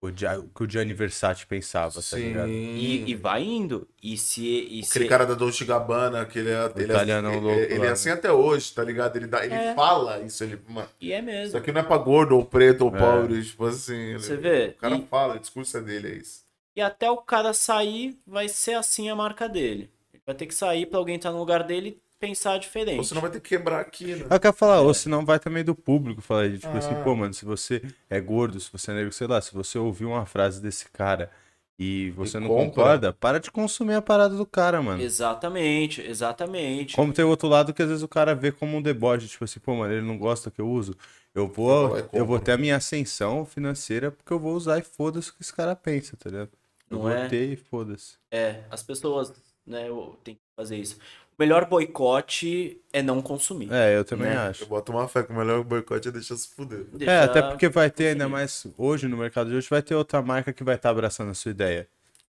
o, o que o Gianni Versace pensava, tá ligado? E, e vai indo. E se. E se... Aquele cara da Dolce Gabbana, que ele é, ele é, italianão ele- louco ele lá, é né? assim até hoje, tá ligado? Ele, dá, ele É. fala isso, ele, mano, E é isso mesmo. aqui não é pra gordo ou preto ou É. pobre, tipo assim. ele- Você vê? O cara E- fala, o discurso é dele, é isso. E até o cara sair, vai ser assim a marca dele. Ele vai ter que sair pra alguém estar no lugar dele e pensar diferente. Ou senão vai ter que quebrar aqui, né? Eu quero falar, ou senão vai também do público, falar, tipo assim, Ah. pô, mano, se você é gordo, se você é negro, sei lá, se você ouviu uma frase desse cara e você E não compra. concorda, para de consumir a parada do cara, mano. Exatamente, exatamente. Como tem o outro lado que às vezes o cara vê como um deboche, tipo assim, pô, mano, ele não gosta que eu uso. Eu vou, vai eu vou ter a minha ascensão financeira porque eu vou usar e foda-se o que esse cara pensa, tá ligado? Eu Não vou é? ter e foda-se. É, as pessoas, né, tem que fazer isso. O melhor boicote é não consumir. É, eu também Né? acho. Eu boto uma fé que o melhor boicote é deixar se fuder. Deixa- É, até porque vai ter ainda mais hoje no mercado de hoje vai ter outra marca que vai estar abraçando a sua ideia.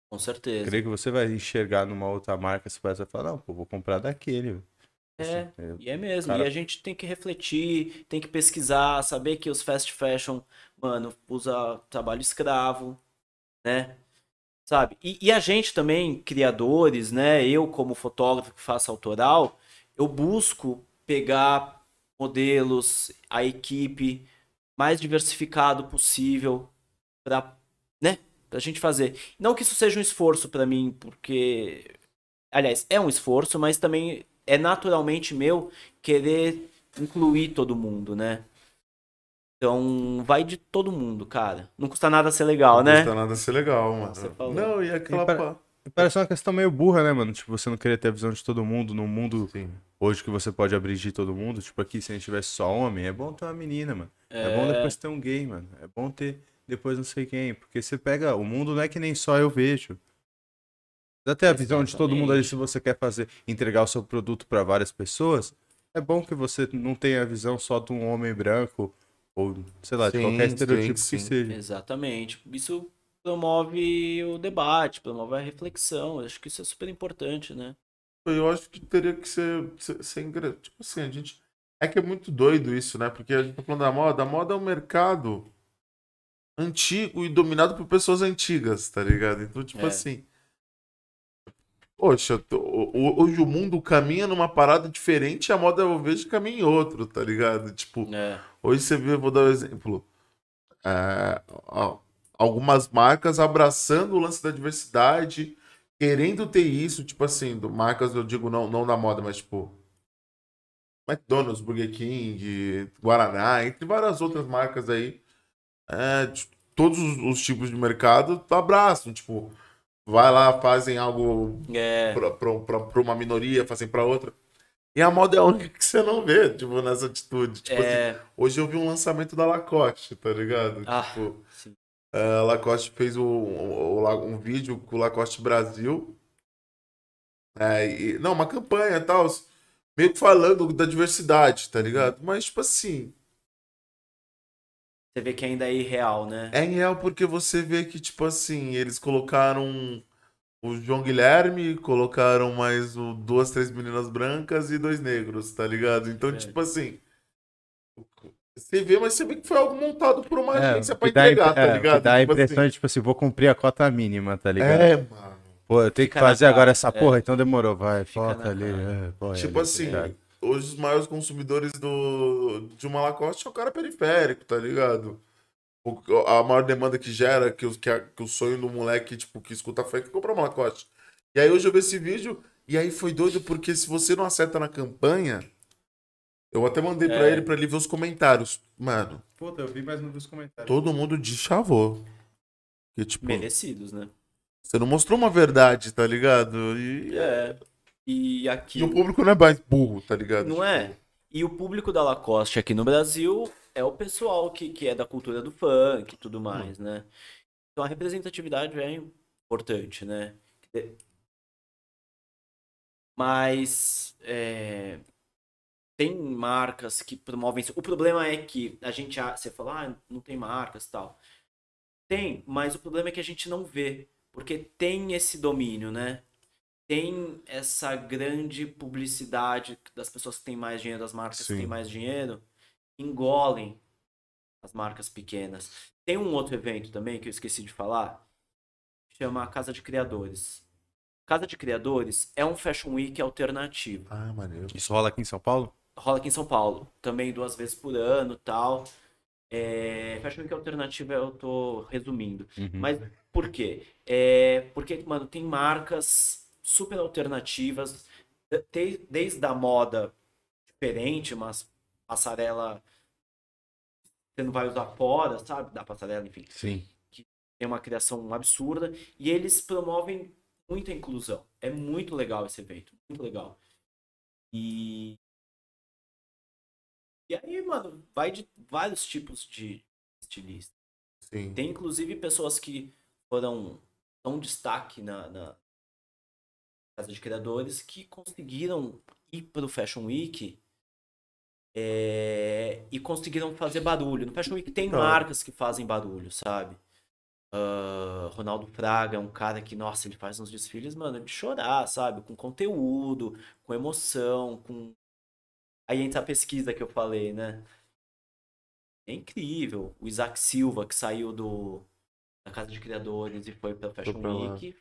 Com certeza. Creio que você vai enxergar numa outra marca, você vai falar, não, pô, vou comprar daquele. É, Assim, é, e é mesmo. Cara- E a gente tem que refletir, tem que pesquisar, saber que os fast fashion, mano, usa trabalho escravo, né? Sabe? E, e a gente também, criadores, né? Eu, como fotógrafo que faço autoral, eu busco pegar modelos, a equipe mais diversificado possível para, né? Pra gente fazer. Não que isso seja um esforço pra mim, porque aliás, é um esforço, mas também é naturalmente meu querer incluir todo mundo, né? Então, vai de todo mundo, cara. Não custa nada ser legal, Não né? custa nada ser legal, mano. Você falou. Não, e aquela. E para- pa- Parece uma questão meio burra, né, mano? Tipo, você não querer ter a visão de todo mundo num mundo Sim. hoje que você pode abrigir todo mundo. Tipo, aqui, se a gente tivesse só homem, é bom ter uma menina, mano. É, bom depois ter um gay, mano. É bom ter depois não sei quem. Porque você pega. O mundo não é que nem só eu vejo. Precisa ter a visão de todo mundo ali se você quer fazer, entregar o seu produto pra várias pessoas. É bom que você não tenha a visão só de um homem branco ou, sei lá, de Sim, qualquer sim, estereotipo sim. que seja. Exatamente. Isso promove o debate, promove a reflexão. Eu acho que isso é super importante, né? Eu acho que teria que ser, ser, ser Tipo assim, a gente. É que é muito doido isso, né? Porque a gente tá falando da moda. A moda é um mercado antigo e dominado por pessoas antigas, tá ligado? Então, tipo É. assim. Poxa, hoje o mundo caminha numa parada diferente e a moda eu vejo caminha em outro, tá ligado? Tipo, É. Hoje você vê, vou dar um exemplo. É, algumas marcas abraçando o lance da diversidade, querendo ter isso, tipo assim, do, marcas, eu digo não, não da moda, mas tipo. McDonald's, Burger King, Guaraná, entre várias outras marcas aí. É, tipo, todos os, os tipos de mercado abraçam, tipo, vai lá, fazem algo É. pra uma minoria, fazem pra outra. E a moda é a única que você não vê, tipo, nessa atitude. Tipo assim, É. hoje eu vi um lançamento da Lacoste, tá ligado? Ah, Tipo, sim. a Lacoste fez o, o- o- um vídeo com o Lacoste Brasil. É, e- não, uma campanha e tal, meio que falando da diversidade, tá ligado? Mas, tipo assim, Você vê que ainda é irreal, né? é real porque você vê que, tipo assim, eles colocaram o João Guilherme, colocaram mais o, duas, três meninas brancas e dois negros, tá ligado? Então, É. tipo assim. Você vê, mas você vê que foi algo montado por uma É, agência pra que entregar, impre- tá é, ligado? que dá a Tipo impressão assim, de, tipo assim, vou cumprir a cota mínima, tá ligado? É, mano. Pô, eu tenho que Fica na fazer cara, agora essa é. porra, então demorou, vai, na ali. é, pô, é Tipo ali, assim, tá hoje os maiores consumidores do, de uma Lacoste é o cara periférico, tá ligado? O- a maior demanda que gera, que, que, a- que o sonho do moleque, tipo, que escuta funk é comprar uma Lacoste. E aí hoje eu vi esse vídeo, e aí foi doido, porque se você não acerta na campanha, eu até mandei pra É. ele pra ele ver os comentários. Mano, Puta, eu vi, mas não vi os comentários. todo mundo deschavou. Que, tipo, Merecidos, né? você não mostrou uma verdade, tá ligado? E, É. E aqui. e o público não é mais burro, tá ligado? Não é? E o público da Lacoste aqui no Brasil é o pessoal que, que é da cultura do funk e tudo mais, né? Então a representatividade é importante, né? Mas é, tem marcas que promovem isso. O problema é que a gente, ah, você fala, ah, não tem marcas e tal. Tem, mas o problema é que a gente não vê, porque tem esse domínio, né? Tem essa grande publicidade das pessoas que têm mais dinheiro, das marcas que Sim. têm mais dinheiro, engolem as marcas pequenas. Tem um outro evento também que eu esqueci de falar, chama Casa de Criadores. Casa de Criadores é um Fashion Week alternativo. Ah, maneiro. Isso rola aqui em São Paulo? Rola aqui em São Paulo, também duas vezes por ano tal. É, Fashion Week alternativo eu tô resumindo. Uhum. Mas por quê? É, porque, mano, tem marcas super alternativas, de- desde a moda diferente, mas passarela você não vai usar fora, sabe? Da passarela, enfim. Sim. Tem uma criação absurda e eles promovem muita inclusão. É muito legal esse evento, muito legal. E e aí, mano, vai de vários tipos de estilistas. Sim. Tem inclusive pessoas que foram tão destaque na, na casa de criadores que conseguiram ir pro Fashion Week é, e conseguiram fazer barulho. No Fashion Week tem Então. marcas que fazem barulho, sabe? Ah, Ronaldo Fraga é um cara que, nossa, ele faz uns desfiles, mano, de chorar, sabe? Com conteúdo, com emoção, com. Aí entra a pesquisa que eu falei, né? É incrível. O Isaac Silva, que saiu do da Casa de Criadores e foi pra Fashion. Week.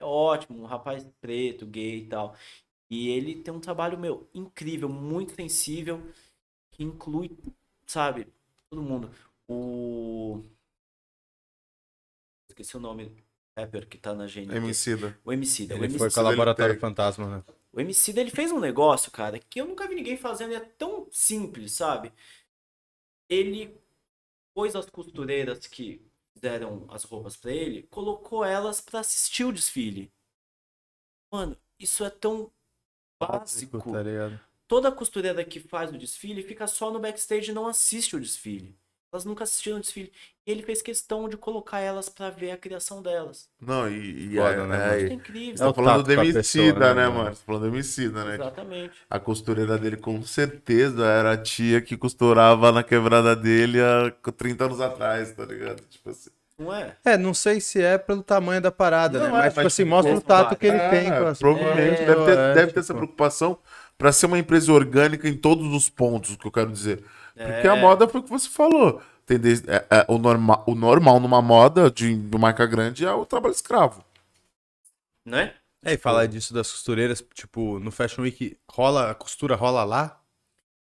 É ótimo, um rapaz preto, gay e tal. E ele tem um trabalho, meu, incrível, muito sensível, que inclui, sabe, todo mundo. O. Esqueci o nome do rapper que tá na GNT. Emicida. O Emicida. O Ele Emicida, foi com o Laboratório. Fantasma, né? o Emicida, ele fez um negócio, cara, que eu nunca vi ninguém fazendo. e É tão simples, sabe? Ele pôs as costureiras que fizeram as roupas pra ele, colocou elas pra assistir o desfile. Mano, isso é tão básico. Tá ligado? Toda costureira que faz o desfile fica só no backstage e não assiste o desfile. Elas nunca assistiram o desfile. E ele fez questão de colocar elas pra ver a criação delas. Não, e, e Foda, é, né, é, é Você incrível. É tá o falando do Emicida, pessoa, né, né, mano? mano? Você tá falando do Emicida, né? Exatamente. A costureira dele, com certeza, era a tia que costurava na quebrada dele há 30 anos atrás, tá ligado? Tipo assim. Não é? É, não sei se é pelo tamanho da parada, Não, né? é, Mas, mas, tipo assim, tipo, mostra o tato que ele É, tem com as Provavelmente É, deve ter, é, deve ter essa tipo, preocupação pra ser uma empresa orgânica em todos os pontos, que eu quero dizer. Porque a É. moda foi o que você falou. Tem desde- é- é o, norma, o normal numa moda de, de marca grande é o trabalho escravo. Não é? É, e falar disso das costureiras, tipo, no Fashion Week, rola, a costura rola lá?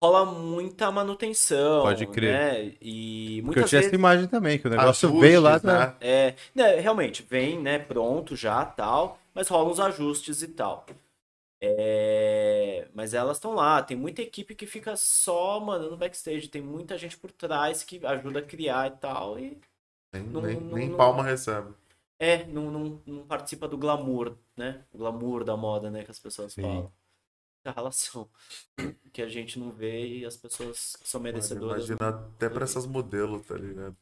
Rola muita manutenção. Pode crer. Né? E Porque eu tinha vezes. essa imagem também, que o negócio Ajustes, veio lá, né? É, né, realmente, vem, né, pronto já, tal, mas rolam os ajustes e tal. É, mas elas estão lá, tem muita equipe que fica só, mano, no backstage, tem muita gente por trás que ajuda a criar e tal, e Nem, Não- nem, não- nem não- palma recebe. é, não, não, não participa do glamour, né? O glamour da moda, né, que as pessoas Sim. falam. A relação *clears throat* que a gente não vê e as pessoas que são merecedoras. Imagina até pra essas modelos, tá ligado?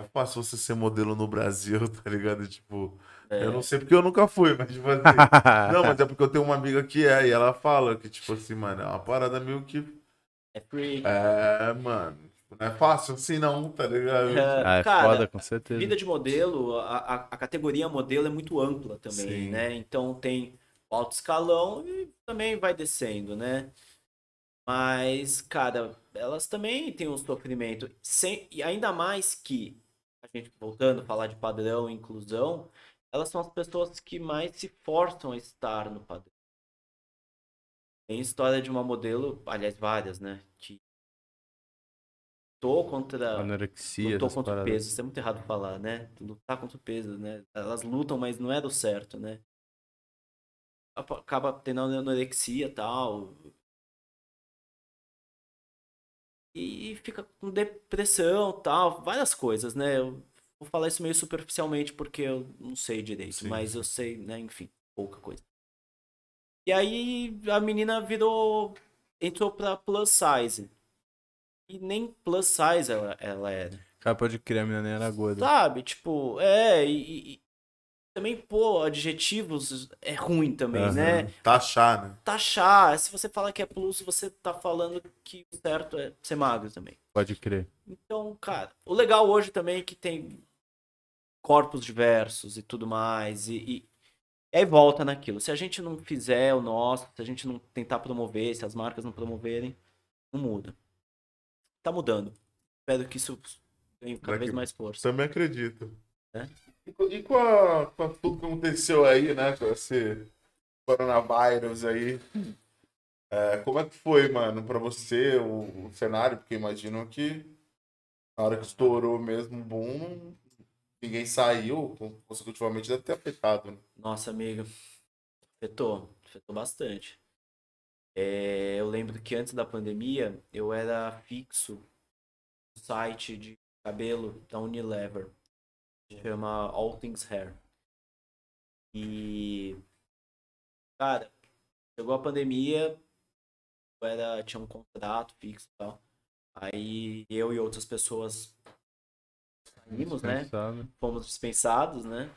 É fácil você ser modelo no Brasil, *laughs* tá ligado? Tipo, É, eu não sei porque eu nunca fui, mas tipo assim. *laughs* não, mas é porque eu tenho uma amiga que é, e ela fala que, tipo assim, mano, é uma parada meio que. é free. É, mano. Não é fácil assim, não, tá ligado? É, Ah, é cara, foda, com certeza. Vida de modelo, a, a, a categoria modelo é muito ampla também, Sim. né? Então tem alto escalão e também vai descendo, né? Mas, cara, elas também têm um sofrimento. Sem, e ainda mais que, a gente voltando a falar de padrão e inclusão, elas são as pessoas que mais se forçam a estar no padrão. Tem história de uma modelo, aliás, várias, né? Que lutou contra Anorexia, lutou contra o peso, isso é muito errado falar, né? Lutar contra o peso, né? Elas lutam, mas não é do certo, né? Acaba tendo anorexia e tal. E fica com depressão tal, várias coisas, né? Eu vou falar isso meio superficialmente porque eu não sei direito, Sim, mas eu sei, né? Enfim, pouca coisa. E aí a menina virou. entrou pra plus size. E nem plus size ela, ela era. Cara, pode crer, a menina nem era gorda. Sabe? Tipo, é, e- também, pô, adjetivos é ruim também, Aham. né? Taxar, né? Taxar, se você fala que é plus, você tá falando que o certo é ser magro também. Pode crer. Então, cara, o legal hoje também é que tem corpos diversos e tudo mais, e, e aí volta naquilo. Se a gente não fizer o nosso, se a gente não tentar promover, se as marcas não promoverem, não muda. Tá mudando. Espero que isso ganhe cada Daqui- vez mais força. Também acredito. É? E, co- com, a, com tudo que aconteceu aí, né? Com esse coronavírus aí. é, como é que foi, mano, pra você o, o cenário? Porque imagino que na hora que estourou mesmo o boom, ninguém saiu, con- consecutivamente deve ter afetado, né? Nossa, amiga, afetou, afetou bastante. É, eu lembro que antes da pandemia eu era fixo no site de cabelo da Unilever, chama All Things Hair. E, cara, chegou a pandemia, eu era, tinha um contrato fixo e tal. Aí eu e outras pessoas saímos, né? Fomos dispensados, né?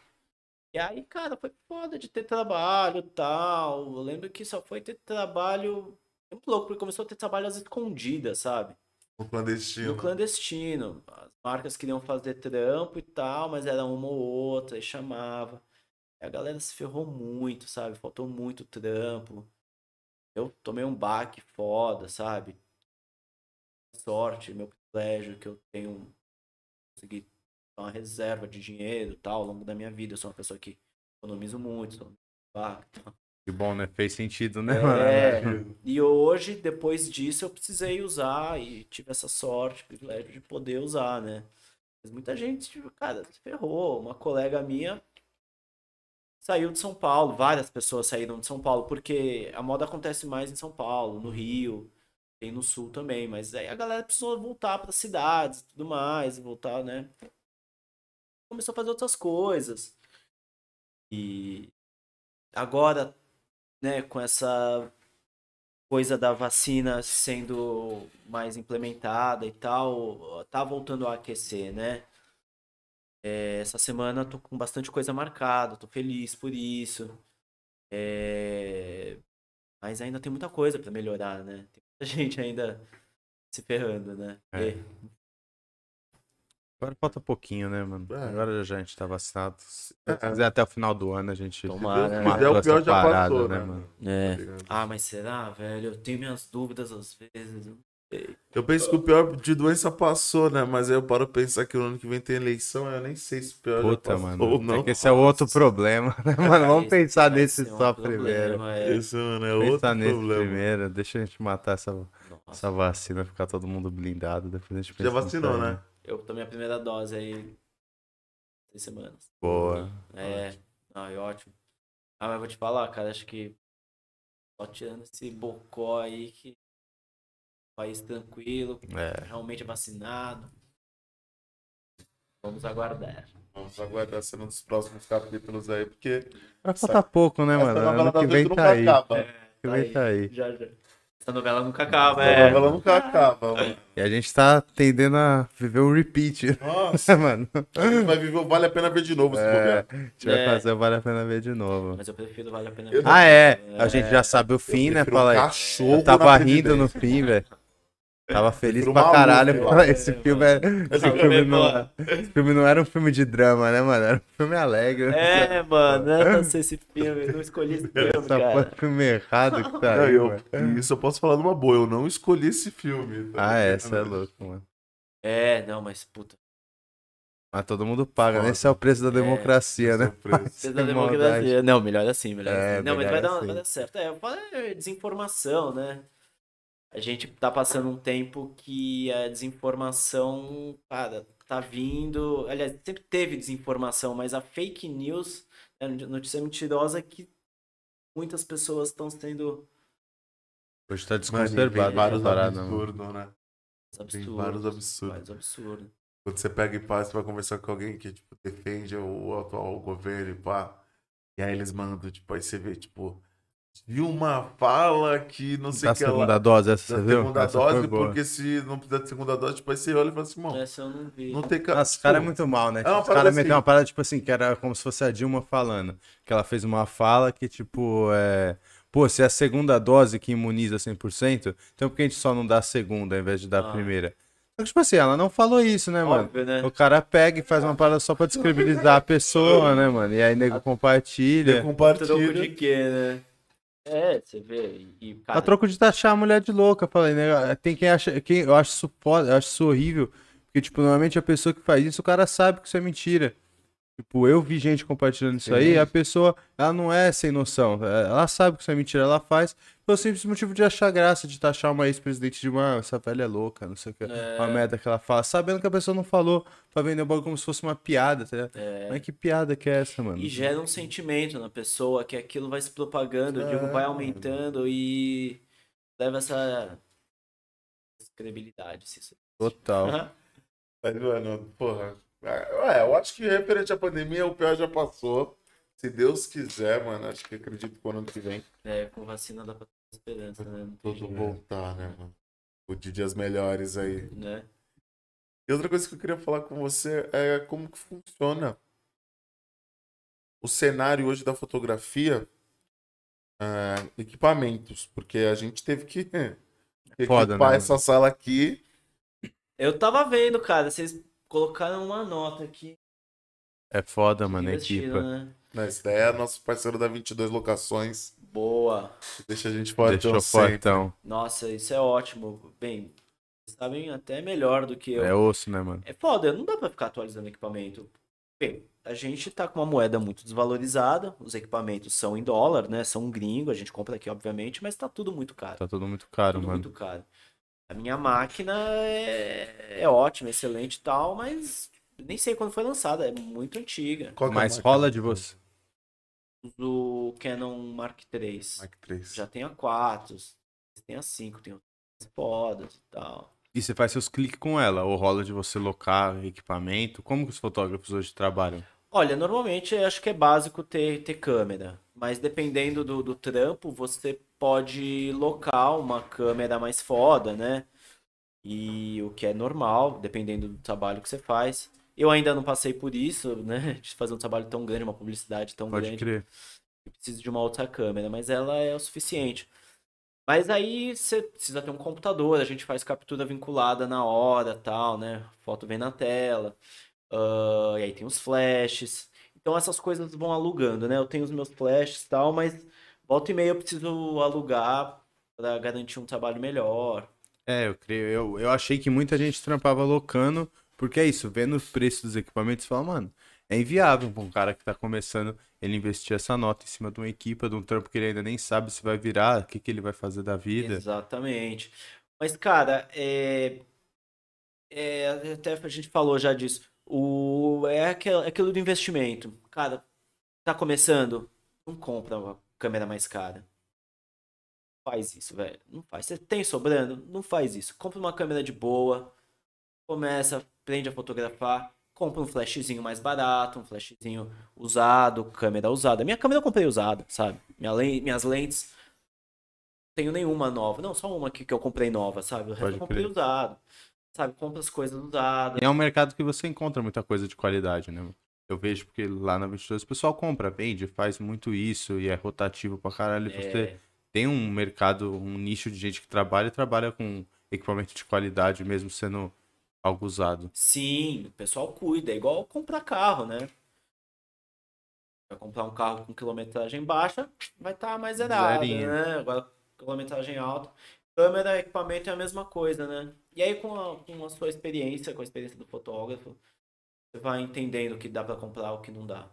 E aí, cara, foi foda de ter trabalho e tal. Eu lembro que só foi ter trabalho. É muito louco, porque começou a ter trabalho às escondidas, sabe? No clandestino. No clandestino. As marcas queriam fazer trampo e tal, mas era uma ou outra, e chamava. E a galera se ferrou muito, sabe? Faltou muito trampo. Eu tomei um baque foda, sabe? Sorte, meu privilégio que eu tenho consegui uma reserva de dinheiro tal ao longo da minha vida. Eu sou uma pessoa que economizo muito, sou um baque, e tal. Que bom, né? Fez sentido, né, É, mano? e hoje, depois disso, eu precisei usar e tive essa sorte, privilégio de poder usar, né? Mas muita gente, tipo, cara, se ferrou. Uma colega minha saiu de São Paulo, várias pessoas saíram de São Paulo, porque a moda acontece mais em São Paulo, no Rio, tem no Sul também, mas aí a galera precisou voltar para cidades e tudo mais, voltar, né? Começou a fazer outras coisas. E agora, né, com essa coisa da vacina sendo mais implementada e tal, tá voltando a aquecer, né? É, essa semana tô com bastante coisa marcada, tô feliz por isso. É, Mas ainda tem muita coisa para melhorar, né? Tem muita *laughs* gente ainda se ferrando, né? É. Agora falta pouquinho, né, mano? É. Agora já a gente tá vacinado. Se É. quiser até o final do ano a gente Tomara, né? o pior já parada, passou, né, né? mano? É. Tá? Ah, mas será, velho? Eu tenho minhas dúvidas às vezes. Eu penso que o pior de doença passou, né? Mas aí eu paro pra pensar que no ano que vem tem eleição, eu nem sei se o pior já Puta, passou mano. ou não. É que esse é outro problema, né, mano? *laughs* Vamos pensar nesse ser um só problema, primeiro. é. Esse, mano, é outro Pensar nesse problema. primeiro. Deixa a gente matar essa, Nossa, essa vacina, ficar todo mundo blindado. Depois a gente pensa Já vacinou, né? Eu tomei a primeira dose aí. Seis semanas. Boa. É. Ai, ótimo. Ah, mas vou te falar, cara, acho que. Só tirando esse bocó aí que. País tranquilo, É. realmente vacinado. Vamos aguardar. Vamos aguardar cena dos próximos capítulos aí, porque Vai faltar pouco, né, essa mano? novela Ano das que vem tá nunca aí. acaba. Ano que vem tá aí. Já, já. Essa novela nunca acaba, Essa é. novela nunca acaba, mano. E a gente tá tendendo a viver um repeat, Nossa, *laughs* mano. a gente vai viver o Vale a Pena Ver de novo, se É, a gente vai É. fazer, vale a pena ver de novo. Mas eu prefiro Vale a Pena Ver. Ah, é. A gente já sabe o fim, né? prefiro um Fala aí. cachorro Eu tava rindo no fim, velho. Tava feliz pra maluco, caralho. Falei, acho. Esse filme, é... esse, Maluco filme é não... foda. esse filme não era um filme de drama, né, mano? Era um filme alegre. É, mano, eu não sei esse filme, eu não escolhi esse filme, Essa cara. filme errado que tá Não, aí, eu- mano. isso eu posso falar numa boa, eu não escolhi esse filme. tá Ah, é, você é louco, mano. É, não, mas puta. Mas todo mundo paga, né? Esse é o preço da democracia, né? Surpresa. Precisa da *laughs* democracia. Não, melhor assim, melhor É, assim. Não, mas melhor vai dar, assim. vai dar certo. É, é desinformação, né? A gente tá passando um tempo que a desinformação, cara, tá vindo. Aliás, sempre teve desinformação, mas a fake news, a notícia mentirosa que muitas pessoas estão sendo Hoje tá tem essa vários mano. absurdos, né? Tem absurdas. vários absurdos. Vários absurdos. Quando você pega e pá, você vai conversar com alguém que, tipo, defende o atual governo e pá. E aí eles mandam, tipo, aí você vê, tipo, viu uma fala que não sei Da o que segunda ela... dose, essa Da você viu? segunda Essa foi dose, boa. porque se não precisar de segunda dose, tipo, aí você olha e fala assim, irmão, Essa eu não vi. não tem ca- Nossa, os caras é Pô, muito mal, né? É parada caras assim. meteram uma parada, tipo assim, que era como se fosse a Dilma falando. Que ela fez uma fala que, tipo, é. Pô, se é a segunda dose que imuniza 100%, então por que a gente só não dá a segunda ao invés de dar a Ah. primeira? Só que, tipo assim, ela não falou isso, né, mano? Óbvio, né? O cara pega e faz uma parada só pra descredibilizar a pessoa, né, mano? E aí nego eu compartilha. Troco compartilho. de quê, né? É, você vê. E, cara, A troco de taxar a mulher de louca, falei, né? Tem quem acha. Quem, eu acho isso foda, eu acho isso horrível. Porque, tipo, normalmente a pessoa que faz isso, o cara sabe que isso é mentira. Tipo, eu vi gente compartilhando isso aí, a pessoa, ela não é sem noção. é, Ela sabe que isso é mentira, ela faz. Pelo simples motivo de achar graça, de taxar uma ex-presidente de uma, essa velha é louca, não sei o que. É. Uma merda que ela fala, sabendo que a pessoa não falou, pra vender o bagulho como se fosse uma piada, tá ligado? É. Mas que piada que é essa, mano? E gera um sentimento na pessoa que aquilo vai se propagando, eu digo, vai É. aumentando e leva essa credibilidade. Se isso... Total. Mas, mano, porra. É, eu acho que referente à pandemia, o pior já passou. Se Deus quiser, mano, acho que acredito que o ano que vem É, com vacina dá pra esperança, né? Tudo voltar, né, mano? O de dias melhores aí. né? E outra coisa que eu queria falar com você é como que funciona o cenário hoje da fotografia, ah, equipamentos, porque a gente teve que *laughs* Foda, equipar né, essa sala aqui. Eu tava vendo, cara, vocês colocaram uma nota aqui. É foda, mano, equipa. né? Né? Esse daí é nosso parceiro da 22 Locações, Boa. deixa a gente sempre. fortão. Nossa, isso é ótimo. Bem, vocês sabem até melhor do que eu. É osso, né, mano? É foda, não dá pra ficar atualizando equipamento. Bem, a gente tá com uma moeda muito desvalorizada, os equipamentos são em dólar, né? São gringo, a gente compra aqui, obviamente, mas tá tudo muito caro. Tá tudo muito caro, tudo mano. muito caro. A minha máquina é, é ótima, excelente e tal, mas nem sei quando foi lançada, é muito antiga. Qual que é Mas marca? rola de você. Do Canon Mark III. Mark 3. Já tem a 4, tem a 5, tem as fodas e tal. E você faz seus cliques com ela, ou rola de você locar equipamento? Como que os fotógrafos hoje trabalham? Olha, normalmente eu acho que é básico ter, ter câmera, mas dependendo do, do trampo, você pode locar uma câmera mais foda, né? E o que é normal, dependendo do trabalho que você faz. Eu ainda não passei por isso, né? *laughs* De fazer um trabalho tão grande, uma publicidade tão Pode grande. crer. Eu preciso de uma outra câmera, mas ela é o suficiente. Mas aí você precisa ter um computador, a gente faz captura vinculada na hora, tal, né? Foto vem na tela. Ah, e aí tem os flashes. Então essas coisas vão alugando, né? Eu tenho os meus flashes e tal, mas volta e meia eu preciso alugar para garantir um trabalho melhor. É, eu creio. Eu, eu achei que muita gente trampava locando, porque é isso, vendo o preço dos equipamentos, fala, mano, é inviável pra um cara que tá começando ele investir essa nota em cima de uma equipa, de um trampo que ele ainda nem sabe se vai virar, o que, que ele vai fazer da vida. Exatamente. Mas, cara, é... é, até a gente falou já disso. O, é aquilo, aquilo do investimento. Cara, tá começando? Não compra uma câmera mais cara. Faz isso, velho. Não faz. Você tem sobrando? Não faz isso. Compra uma câmera de boa. Começa, aprende a fotografar. Compra um flashzinho mais barato, um flashzinho usado, câmera usada. Minha câmera eu comprei usada, sabe? Minha, minhas lentes. Tenho nenhuma nova. Não, só uma aqui que eu comprei nova, sabe? O resto eu comprei crer. usado. Sabe? Compra as coisas usadas. É um mercado que você encontra muita coisa de qualidade, né? Eu vejo porque lá na 22 o pessoal compra, vende, faz muito isso e é rotativo pra caralho. e Você É, tem um mercado, um nicho de gente que trabalha e trabalha com equipamento de qualidade, mesmo sendo algo usado. Sim, o pessoal cuida. É igual comprar carro, né? Vai comprar um carro com quilometragem baixa, vai estar mais zerado, Zerinho. né? Agora, quilometragem alta. Câmera, equipamento é a mesma coisa, né? E aí, com a, com a sua experiência, com a experiência do fotógrafo, você vai entendendo o que dá pra comprar, o que não dá.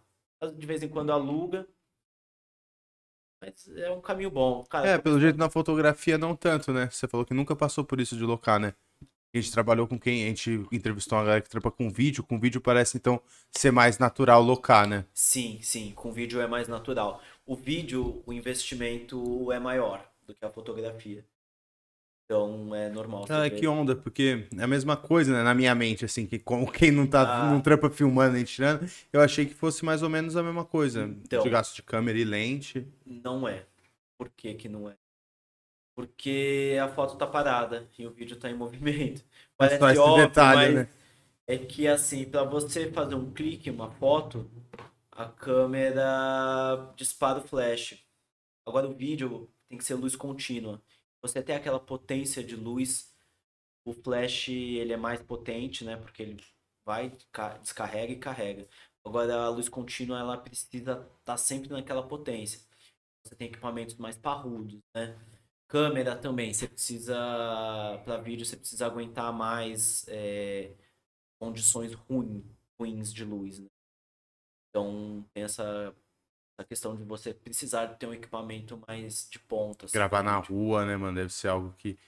De vez em quando aluga, mas é um caminho bom. Cara, É, pelo jeito na fotografia não tanto, né? Você falou que nunca passou por isso de locar, né? A gente trabalhou com quem? A gente entrevistou uma galera que trampa com vídeo. Com vídeo parece, então, ser mais natural locar, né? Sim, sim, com vídeo é mais natural. O vídeo, o investimento é maior do que a fotografia. Então é normal. Ah, que onda, porque é a mesma coisa, né? Na minha mente, assim, que como *laughs* quem não tá, Ah. não trampa filmando nem tirando, eu achei que fosse mais ou menos a mesma coisa. Então. De gasto de câmera e lente. Não é. Por que que não é? Porque a foto tá parada e o vídeo tá em movimento. *laughs* Mas Parece esse óbvio, detalhe, mas né? é que assim, para você fazer um clique, uma foto, a câmera dispara o flash. Agora o vídeo tem que ser luz contínua. Você tem aquela potência de luz, o flash ele é mais potente, né? Porque ele vai, ca- descarrega e carrega. Agora a luz contínua ela precisa estar sempre naquela potência. Você tem equipamentos mais parrudos, né? Câmera também, você precisa, para vídeo, você precisa aguentar mais é, condições ruim, ruins de luz, né? Então tem essa, essa questão de você precisar ter um equipamento mais de ponta. assim, Gravar pra na vídeo. rua, né, mano? Deve ser algo que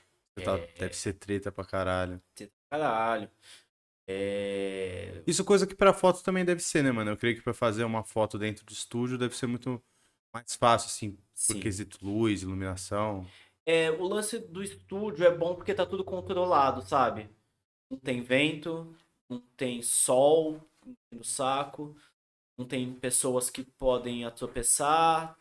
tá- É. deve ser treta pra caralho. Caralho. É... Isso coisa que pra foto também deve ser, né, mano? Eu creio que pra fazer uma foto dentro do estúdio deve ser muito mais fácil, assim, por Sim. quesito luz, iluminação. É, o lance do estúdio é bom porque tá tudo controlado, sabe? Não tem vento, não tem sol no saco, não tem pessoas que podem atropeçar.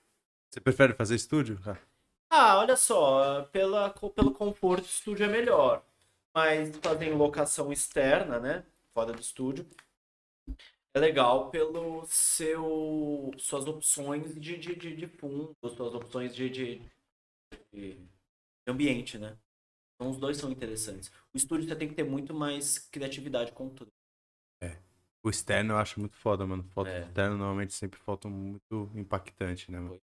Você prefere fazer estúdio? cara? Ah, olha só, pela, pelo conforto, o estúdio é melhor. Mas fazer em locação externa, né? Fora do estúdio, é legal pelo seu suas opções de, de, de, de fundo, suas opções de, de, de ambiente, né? Então os dois são interessantes. O estúdio você tem que ter muito mais criatividade com tudo. O externo eu acho muito foda, mano. Foto É. externo normalmente sempre foto muito impactante, né, mano?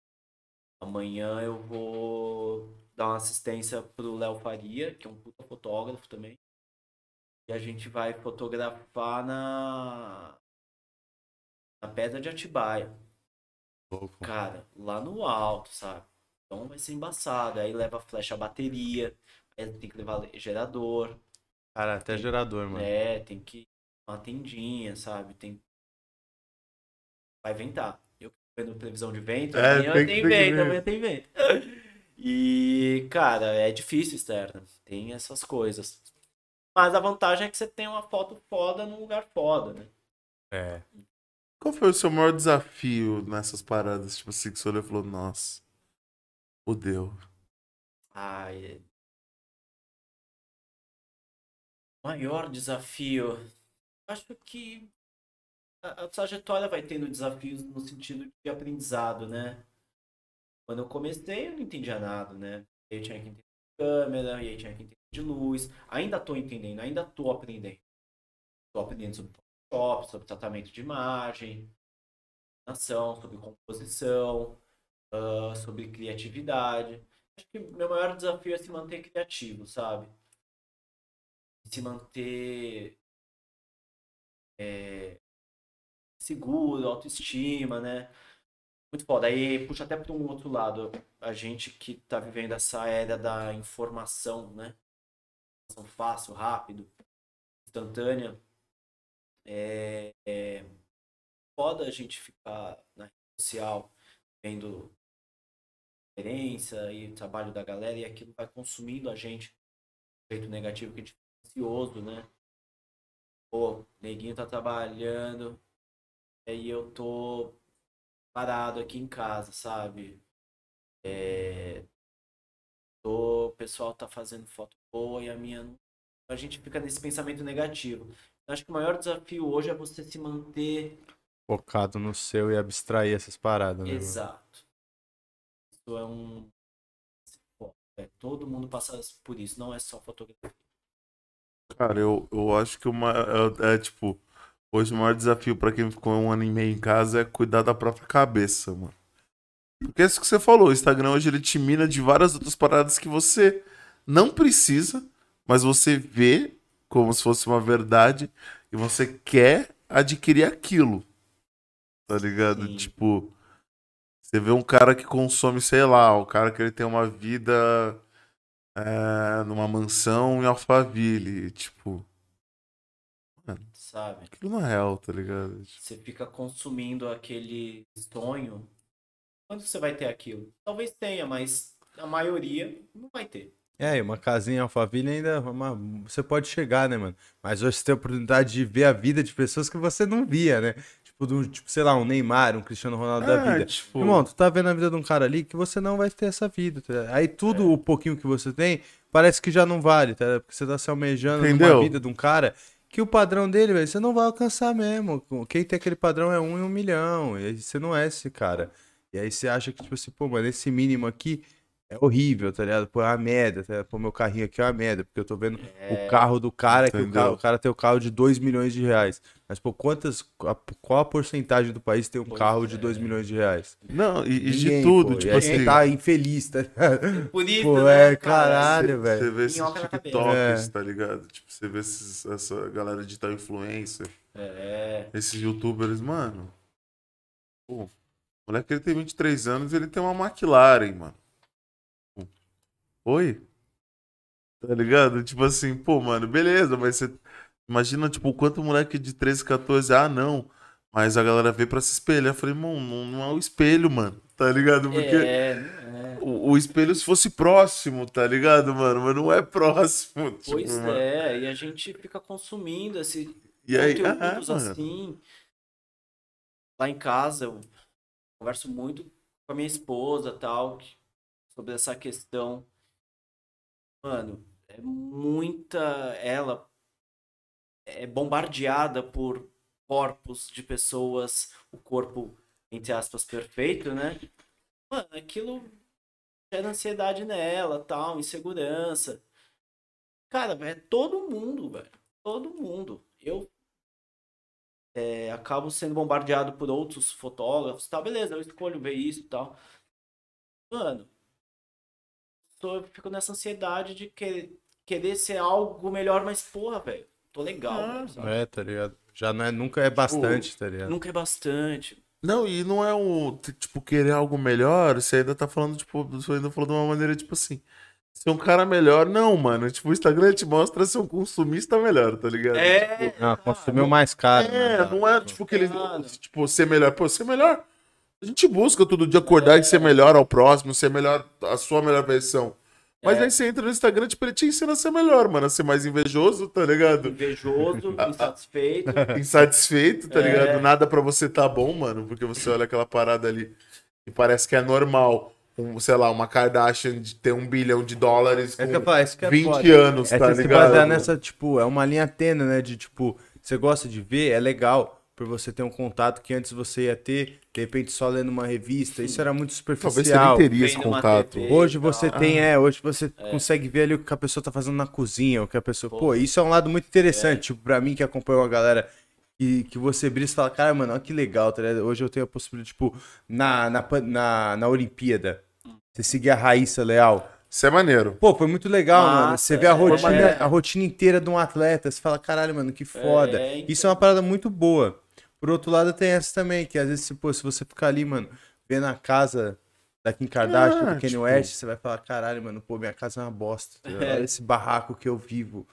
Amanhã eu vou dar uma assistência pro Léo Faria, que é um puta fotógrafo também. E a gente vai fotografar na na Pedra de Atibaia. Louco. Cara, lá no alto, sabe? Então vai ser embaçado. Aí leva flecha a bateria, aí tem que levar gerador, Cara, até gerador, mano. né? Tem que uma tendinha, sabe? Tem vai ventar. Eu vendo previsão de vento, É, amanhã tem tem, tem vento, amanhã tem vento. *laughs* E, cara, é difícil externa. Tem essas coisas. Mas a vantagem é que você tem uma foto foda num lugar foda, né? É. Qual foi o seu maior desafio nessas paradas? Tipo assim, que você olhou e falou, nossa, fudeu. Ai. Maior desafio. Acho que a, trajetória vai tendo desafios no sentido de aprendizado, né? Quando eu comecei, eu não entendia nada, né? Eu tinha que entender de câmera, e aí tinha que entender de luz. Ainda tô entendendo, ainda tô aprendendo. Tô aprendendo sobre Photoshop, sobre tratamento de imagem, iluminação, sobre composição, ah, sobre criatividade. Acho que meu maior desafio é se manter criativo, sabe? se manter é, seguro, autoestima, né? Muito foda. Aí puxa até para um outro lado. A gente que tá vivendo essa era da informação, né? Informação fácil, rápido, instantânea. É, é foda a gente ficar na rede social vendo referência e o trabalho da galera e aquilo vai consumindo a gente de jeito negativo que a gente fica ansioso, né? Pô, neguinho tá trabalhando, aí eu tô parado aqui em casa, sabe? É... Tô, o pessoal tá fazendo foto boa e a minha não. A gente fica nesse pensamento negativo. Eu acho que o maior desafio hoje é você se manter Focado no seu e abstrair essas paradas, né? exato. É um. É, todo mundo passa por isso, não é só fotografia. Cara, eu, eu acho que uma, é, é, tipo, hoje o maior desafio pra quem ficou um ano e meio em casa é cuidar da própria cabeça, mano. Porque é isso que você falou, o Instagram hoje ele te mina de várias outras paradas que você não precisa, mas você vê como se fosse uma verdade e você quer adquirir aquilo. Tá ligado? Sim. Tipo, você vê um cara que consome, sei lá, o cara que ele tem uma vida é, numa mansão em Alphaville, tipo, Sabe? aquilo não é real, tá ligado? Tipo, Você fica consumindo aquele sonho. Quando você vai ter aquilo? Talvez tenha, mas a maioria não vai ter. É, e uma casinha em Alphaville ainda é uma... você pode chegar, né, mano? Mas hoje você tem a oportunidade de ver a vida de pessoas que você não via, né? Tipo, do, tipo sei lá, um Neymar, um Cristiano Ronaldo da É, vida. tipo- Irmão, tu tá vendo a vida de um cara ali que você não vai ter essa vida. tá? Aí tudo É. o pouquinho que você tem parece que já não vale, tá? Porque você tá se almejando Entendeu? vida de um cara que o padrão dele, velho, você não vai alcançar mesmo. Quem tem aquele padrão é um em um milhão. E aí você não é esse cara. E aí você acha que, tipo assim, pô, mano, esse mínimo aqui é horrível, tá ligado? Pô, é uma merda, tá ligado? Pô, meu carrinho aqui é uma merda, porque eu tô vendo o carro do cara, que o, Entendeu? carro- o cara tem o carro de 2 milhões de reais. Mas, pô, quantas. a- qual a porcentagem do país tem um Pois carro de é. 2 milhões de reais? Não, e, e de Ninguém, tudo, pô. tipo E assim. você tá infeliz, tá ligado? *laughs* Por isso, Pô, né, é, cara? caralho, Você velho. vê esses. TikToks, É. tá ligado? Tipo, você vê esses- essa galera digital influencer, É. esses youtubers, mano. Pô, o moleque ele tem 23 anos ele tem uma McLaren, mano. Oi? Tá ligado? Tipo assim, pô, mano, beleza, mas você. Imagina, tipo, quanto moleque de 13, 14, ah, não. Mas a galera veio pra se espelhar. Eu falei, mano, não, não é o espelho, mano. Tá ligado? Porque. É, é. O, o espelho se fosse próximo, tá ligado, mano? Mas não é próximo. *laughs* Pois tipo, mano. é, e a gente fica consumindo esse E aí, ah, mano. assim. Lá em casa, eu converso muito com a minha esposa tal, sobre essa questão. Mano, é muita. Ela é bombardeada por corpos de pessoas, o corpo, entre aspas, perfeito, né? Mano, aquilo gera ansiedade nela, tal, insegurança. Cara, é todo mundo, velho. Todo mundo. Eu é, acabo sendo bombardeado por outros fotógrafos, tá? Beleza, eu escolho ver isso e tal. Mano, só eu fico nessa ansiedade de que- querer ser algo melhor, mas porra, velho, tô legal, Ah, velho, sabe? É, tá ligado? Já não é, nunca é bastante, tá ligado? Nunca é bastante. Não, e não é o, tipo, querer algo melhor, você ainda tá falando, tipo, você ainda falou de uma maneira, tipo assim, ser um cara melhor, não, mano. Tipo, o Instagram te mostra ser um consumista melhor, tá ligado? É, Ah, consumiu mais caro. É, né? não é, tipo, que ele, tipo, ser melhor. Pô, ser melhor. A gente busca todo dia acordar e ser melhor ao próximo, ser melhor, a sua melhor versão. Mas É. aí você entra no Instagram, tipo, ele te ensina a ser melhor, mano, a ser mais invejoso, tá ligado? invejoso, *laughs* insatisfeito. insatisfeito, tá É. ligado? Nada pra você tá bom, mano, porque você olha aquela parada ali e parece que é normal. Um, sei lá, uma Kardashian de ter um bilhão de dólares É com falo, isso que é 20 foda. anos, É tá você se ligado? basear nessa, tipo, é uma linha tênue, né? De tipo, você gosta de ver, é legal. Por você ter um contato que antes você ia ter, de repente só lendo uma revista. Isso era muito Talvez você nem superficial. teria esse contato. TV. Hoje você tal. tem, é, hoje você consegue ver ali o que a pessoa tá fazendo na cozinha, o que a pessoa. Pô, Pô. isso é um lado muito interessante, tipo, pra mim que acompanha uma galera e que você brisa e fala, cara, mano, olha que legal, tá ligado? Hoje eu tenho a possibilidade, tipo, na, na, na, na Olimpíada, você seguir a Raíssa Leal, Isso é maneiro. Pô, foi muito legal, Massa, mano. Você vê a é, rotina, é. a rotina inteira de um atleta, você fala, caralho, mano, que foda. É, então. Isso é uma parada muito boa. Por outro lado, tem essa também, que às vezes, pô, se você ficar ali, mano, vendo a casa da Kim Kardashian, Ah, do Kanye tipo- West, você vai falar, caralho, mano, pô, minha casa é uma bosta. tá ligado? É. Olha esse barraco que eu vivo.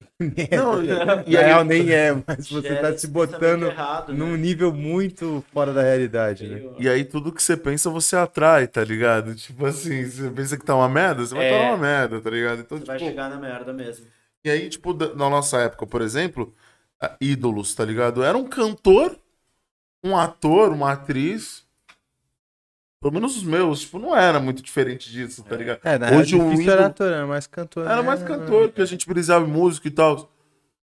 *laughs* Não, e, aí, real, nem é, mas você tá *laughs* se botando errado, num né? nível muito fora da realidade, né? E aí tudo que você pensa, você atrai, tá ligado? Tipo assim, você pensa que tá uma merda, você vai É. estar uma merda, tá ligado? Então, Você vai tipo, chegar na merda mesmo. E aí, tipo, na nossa época, por exemplo, a- ídolos, tá ligado? Era um cantor, um ator, uma atriz. Pelo menos os meus, tipo, não era muito diferente disso, tá ligado? É, na real, Hoje o ídolo- era ator, era mais cantor. Era né? mais cantor, que a gente brisava em música e tal.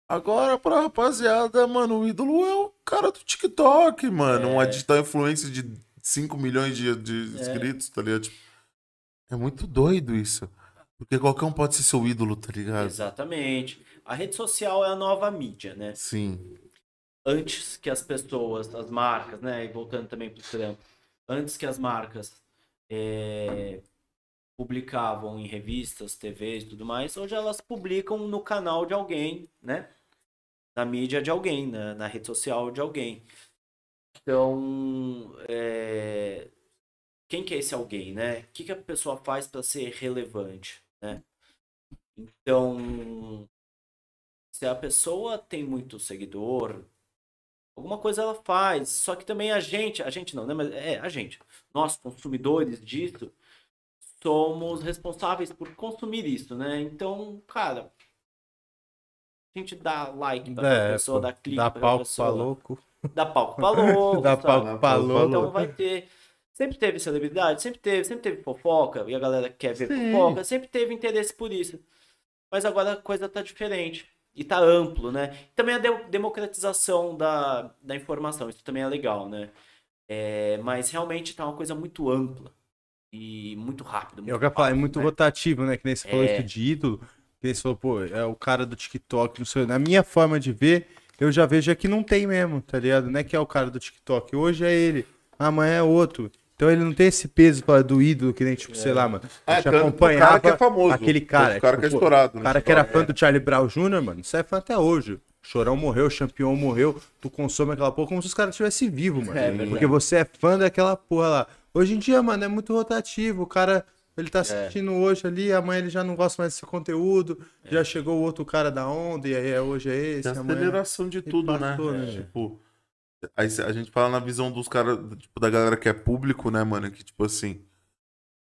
Agora, pra rapaziada, mano, o ídolo é o cara do TikTok, mano. Uma digital influência de 5 milhões de, de É. inscritos, tá ligado? Tipo, é muito doido isso. Porque qualquer um pode ser seu ídolo, tá ligado? Exatamente. A rede social é a nova mídia, né? Sim. Antes que as pessoas, as marcas, né? E voltando também pro trampo, antes que as marcas é, publicavam em revistas, TVs e tudo mais, hoje elas publicam no canal de alguém, né? Na mídia de alguém, na, na rede social de alguém. Então, é, quem que é esse alguém, né? O que, que a pessoa faz para ser relevante, né? Então, se a pessoa tem muito seguidor, alguma coisa ela faz. Só que também a gente, a gente não, né? Mas é a gente, nós consumidores disso, somos responsáveis por consumir isso, né? Então, cara, a gente dá like pra É, pessoa, dá clique Dá pra palco pessoa, pra louco. dá palco pra *laughs* louco, Dá palco pra louco. Então vai ter. Sempre teve celebridade, sempre teve, sempre teve fofoca, e a galera quer ver Sim. fofoca, sempre teve interesse por isso. Mas agora a coisa tá diferente. E tá amplo, né? Também a de- democratização da, da informação, isso também é legal, né? É, mas realmente tá uma coisa muito ampla. E muito rápido. Eu quero falar, é fácil, muito né? rotativo, né? Que nem você falou É. isso de ídolo. Que nem você falou, pô, é o cara do TikTok, não sei. Na minha forma de ver, eu já vejo é que não tem mesmo, tá ligado? Não é que é o cara do TikTok. Hoje é ele, amanhã é outro. Então ele não tem esse peso fala, do ídolo, que nem, tipo, sei lá, mano. É, A tanto acompanhava cara que é famoso. aquele cara. O cara que é tipo, estourado. O no cara que era fã do Charlie Brown Jr., mano, você é fã até hoje. Chorão morreu, o Champion morreu, tu consome aquela porra como se os caras estivessem vivos, mano. É. Porque você é fã daquela porra lá. Hoje em dia, mano, é muito rotativo. O cara, ele tá assistindo hoje ali, amanhã ele já não gosta mais desse conteúdo. Já chegou o outro cara da onda, e aí é- hoje é esse, Tem amanhã... aceleração de tudo, passou, né? né? Tipo, aí a gente fala na visão dos caras, tipo, da galera que é público, né, mano? Que, tipo assim,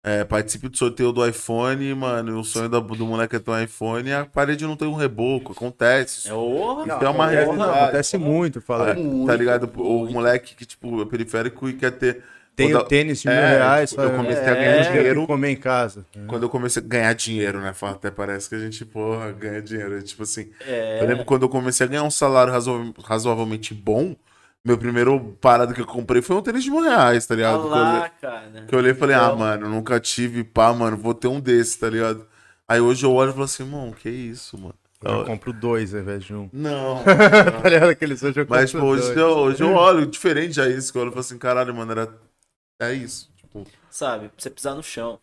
é, participe do sorteio do iPhone, mano, e o sonho da- do moleque é ter um iPhone e a parede não tem um reboco, acontece. É o. Isso é uma Acontece- realidade. Acontece muito, fala. É, muito, tá ligado? O muito. moleque que, tipo, é periférico e quer ter. Tem Quando- o tênis de mil É, reais, tipo, eu comecei a ganhar "É, dinheiro". comer em casa. Quando eu comecei a ganhar dinheiro, né? Fala, Até parece que a gente, porra, ganha dinheiro. Tipo assim. É, Eu lembro quando eu comecei a ganhar um salário razo- razoavelmente bom, meu primeiro parada que eu comprei foi um tênis de mil reais, tá ligado? Que eu olhei- cara. Que eu olhei e falei, ah, mano, nunca tive, pá, mano, vou ter um desse, tá ligado? Aí hoje eu olho e falo assim, mano, que isso, mano? Eu compro dois ao invés de um. Não. *laughs* Tá ligado? Aqueles hoje eu Mas, compro pô, hoje dois. eu, hoje eu olho diferente já isso, que eu olho e falo assim, caralho, mano, era. É isso. Tipo, Sabe? Pra você pisar no chão.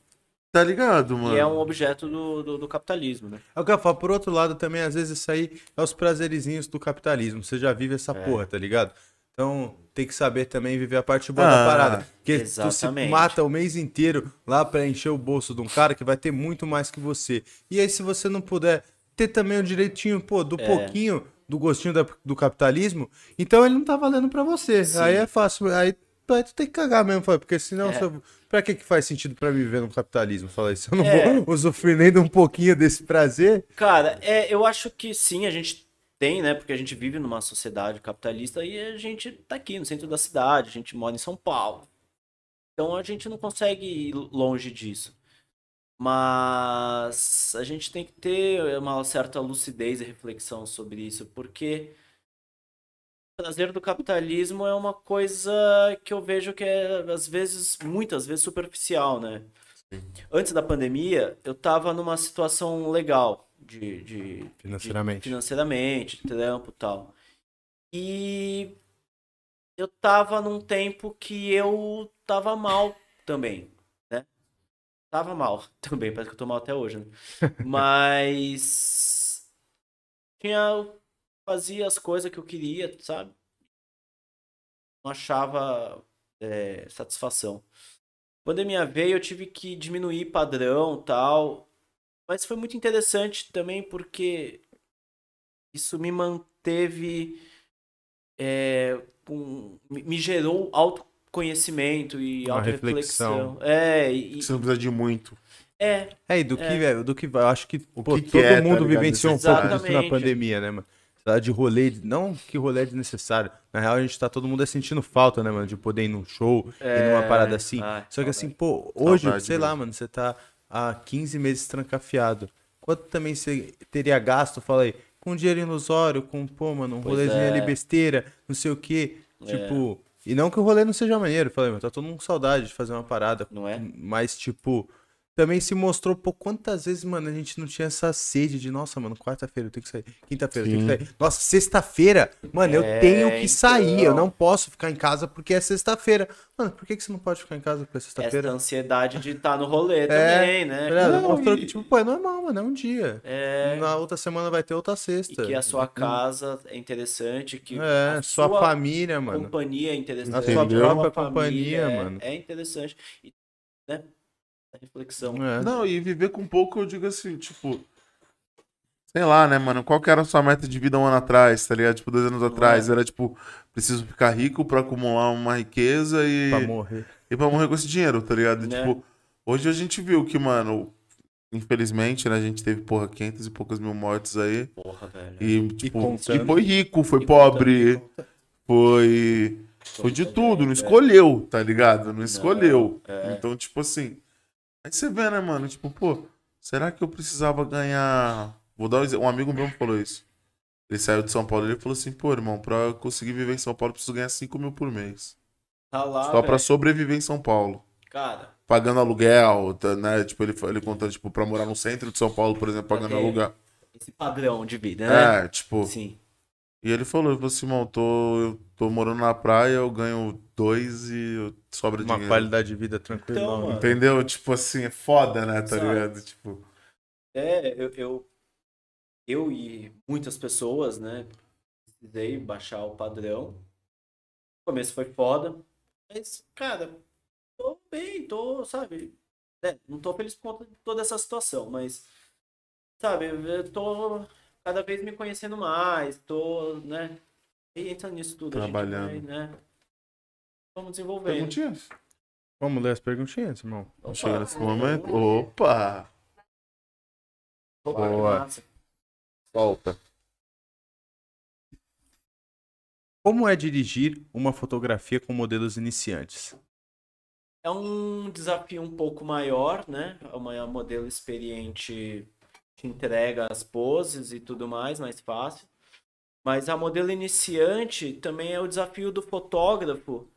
tá ligado, mano? E é um objeto do, do, do capitalismo, né? É o que eu falo, por outro lado, também, às vezes, isso aí é os prazerizinhos do capitalismo. Você já vive essa É. porra, tá ligado? Então, tem que saber também viver a parte boa Ah, da parada. Porque tu se exatamente. mata o mês inteiro lá pra encher o bolso de um cara que vai ter muito mais que você. E aí, se você não puder ter também o direitinho, pô, do É. pouquinho do gostinho da- do capitalismo, então ele não tá valendo pra você. Sim. Aí é fácil. Aí, aí tu tem que cagar mesmo, porque senão, É. eu- pra que, que faz sentido mim viver no capitalismo? Fala isso. Eu não É. vou usufruir nem de um pouquinho desse prazer. Cara, é, eu acho que sim, a gente tem, né? Porque a gente vive numa sociedade capitalista e a gente tá aqui no centro da cidade, a gente mora em São Paulo. Então a gente não consegue ir longe disso. Mas a gente tem que ter uma certa lucidez e reflexão sobre isso, porque o prazer do capitalismo é uma coisa que eu vejo que é, às vezes, muitas vezes, superficial, né? Antes da pandemia, eu tava numa situação legal de, de Financeiramente. de- financeiramente, de trampo e tal. E eu tava num tempo que eu tava mal também, né? tava mal *laughs* também, parece que eu tô mal até hoje, né? *laughs* Mas tinha fazia as coisas que eu queria, sabe? Não achava é, satisfação. Quando a minha veio, eu tive que diminuir padrão, tal. Mas foi muito interessante também porque isso me manteve é, com, me gerou autoconhecimento e Uma auto-reflexão. É, e, Você não precisa de muito. é, É, e do que, velho, do que eu acho que, O pô, que que todo é, tá mundo ligado? vivenciou um pouco disso na pandemia, né, mano? Tá De rolê, não que rolê é desnecessário. Na real, a gente tá todo mundo é sentindo falta, né, mano? De poder ir num show, ir numa parada assim. ai, Só que assim, pô, hoje, Saudade sei lá, mesmo. mano, você tá há 15 meses trancafiado. Quanto também você teria gasto, fala aí, com dinheiro ilusório, com, pô, mano, um Pois rolezinho é. ali besteira, não sei o quê. Tipo, e não que o rolê não seja maneiro, falei, mas tá todo mundo com saudade de fazer uma parada. Não é? Mas, tipo, também se mostrou, pô, quantas vezes, mano, a gente não tinha essa sede de, nossa, mano, quarta-feira eu tenho que sair, quinta-feira eu tenho que sair. Nossa, sexta-feira, mano, eu É, tenho que sair, eu então. não posso ficar em casa porque é sexta-feira. Mano, por que, que você não pode ficar em casa porque é essa sexta-feira? ansiedade de estar no rolê também, né? Tá ligado? Não, Mostrou e- que, tipo, pô, é normal, mano, é um dia. É, Na outra semana vai ter outra e sexta. que a sua casa é interessante, que É, a sua, sua família, mano. companhia é interessante. A sua a própria família companhia, é, mano. É interessante. E, né? Reflexão. É. Não, e viver com pouco, eu digo assim, tipo. Sei lá, né, mano? Qual que era a sua meta de vida um ano atrás, tá ligado? Tipo, dois anos atrás. Era tipo, preciso ficar rico pra acumular uma riqueza e. Pra morrer. e pra morrer com esse dinheiro, tá ligado? E, Né? Tipo, hoje a gente viu que, mano, infelizmente, né, a gente teve, porra, 500 e poucos mil mortes aí. Porra, velho. E, tipo, contando. e foi rico, foi E pobre, contando, foi. Foi de tudo, não escolheu, tá ligado? Não escolheu. é. Então, tipo assim. Aí você vê, né, mano? Tipo, pô, será que eu precisava ganhar. Vou dar um exemplo. Um amigo meu falou isso. Ele saiu de São Paulo e ele falou assim, pô, irmão, pra eu conseguir viver em São Paulo, eu preciso ganhar 5 mil por mês. Tá lá, Só pra velho. sobreviver em São Paulo. Cara, Pagando aluguel, tá, né? Tipo, ele, ele contando, tipo, pra morar no centro de São Paulo, por exemplo, pagando ter- aluguel. esse padrão de vida, né? É, tipo. Sim. E ele falou, ele falou assim, irmão, tô, eu tô morando na praia, eu ganho dois e eu- sobra Uma dinheiro. qualidade de vida tranquila. Então, mano. Entendeu? Tipo assim, é foda, né? Tá Sabe? ligado? Tipo. É, eu, eu, eu e muitas pessoas, né, precisei baixar o padrão. No começo foi foda, mas, cara, tô bem, tô, sabe, né, não tô feliz por conta de toda essa situação, mas, sabe, eu tô cada vez me conhecendo mais, tô, né, e entra nisso tudo, Trabalhando. a gente vai, né, vamos desenvolvendo. Perguntinhas? Vamos ler as perguntinhas, irmão. Opa, Chega nesse momento. Opa! opa, que Boa. massa. Solta. Como é dirigir uma fotografia com modelos iniciantes? É um desafio um pouco maior, né? Uma modelo experiente te entrega as poses e tudo mais, mais fácil. Mas a modelo iniciante também é o desafio do fotógrafo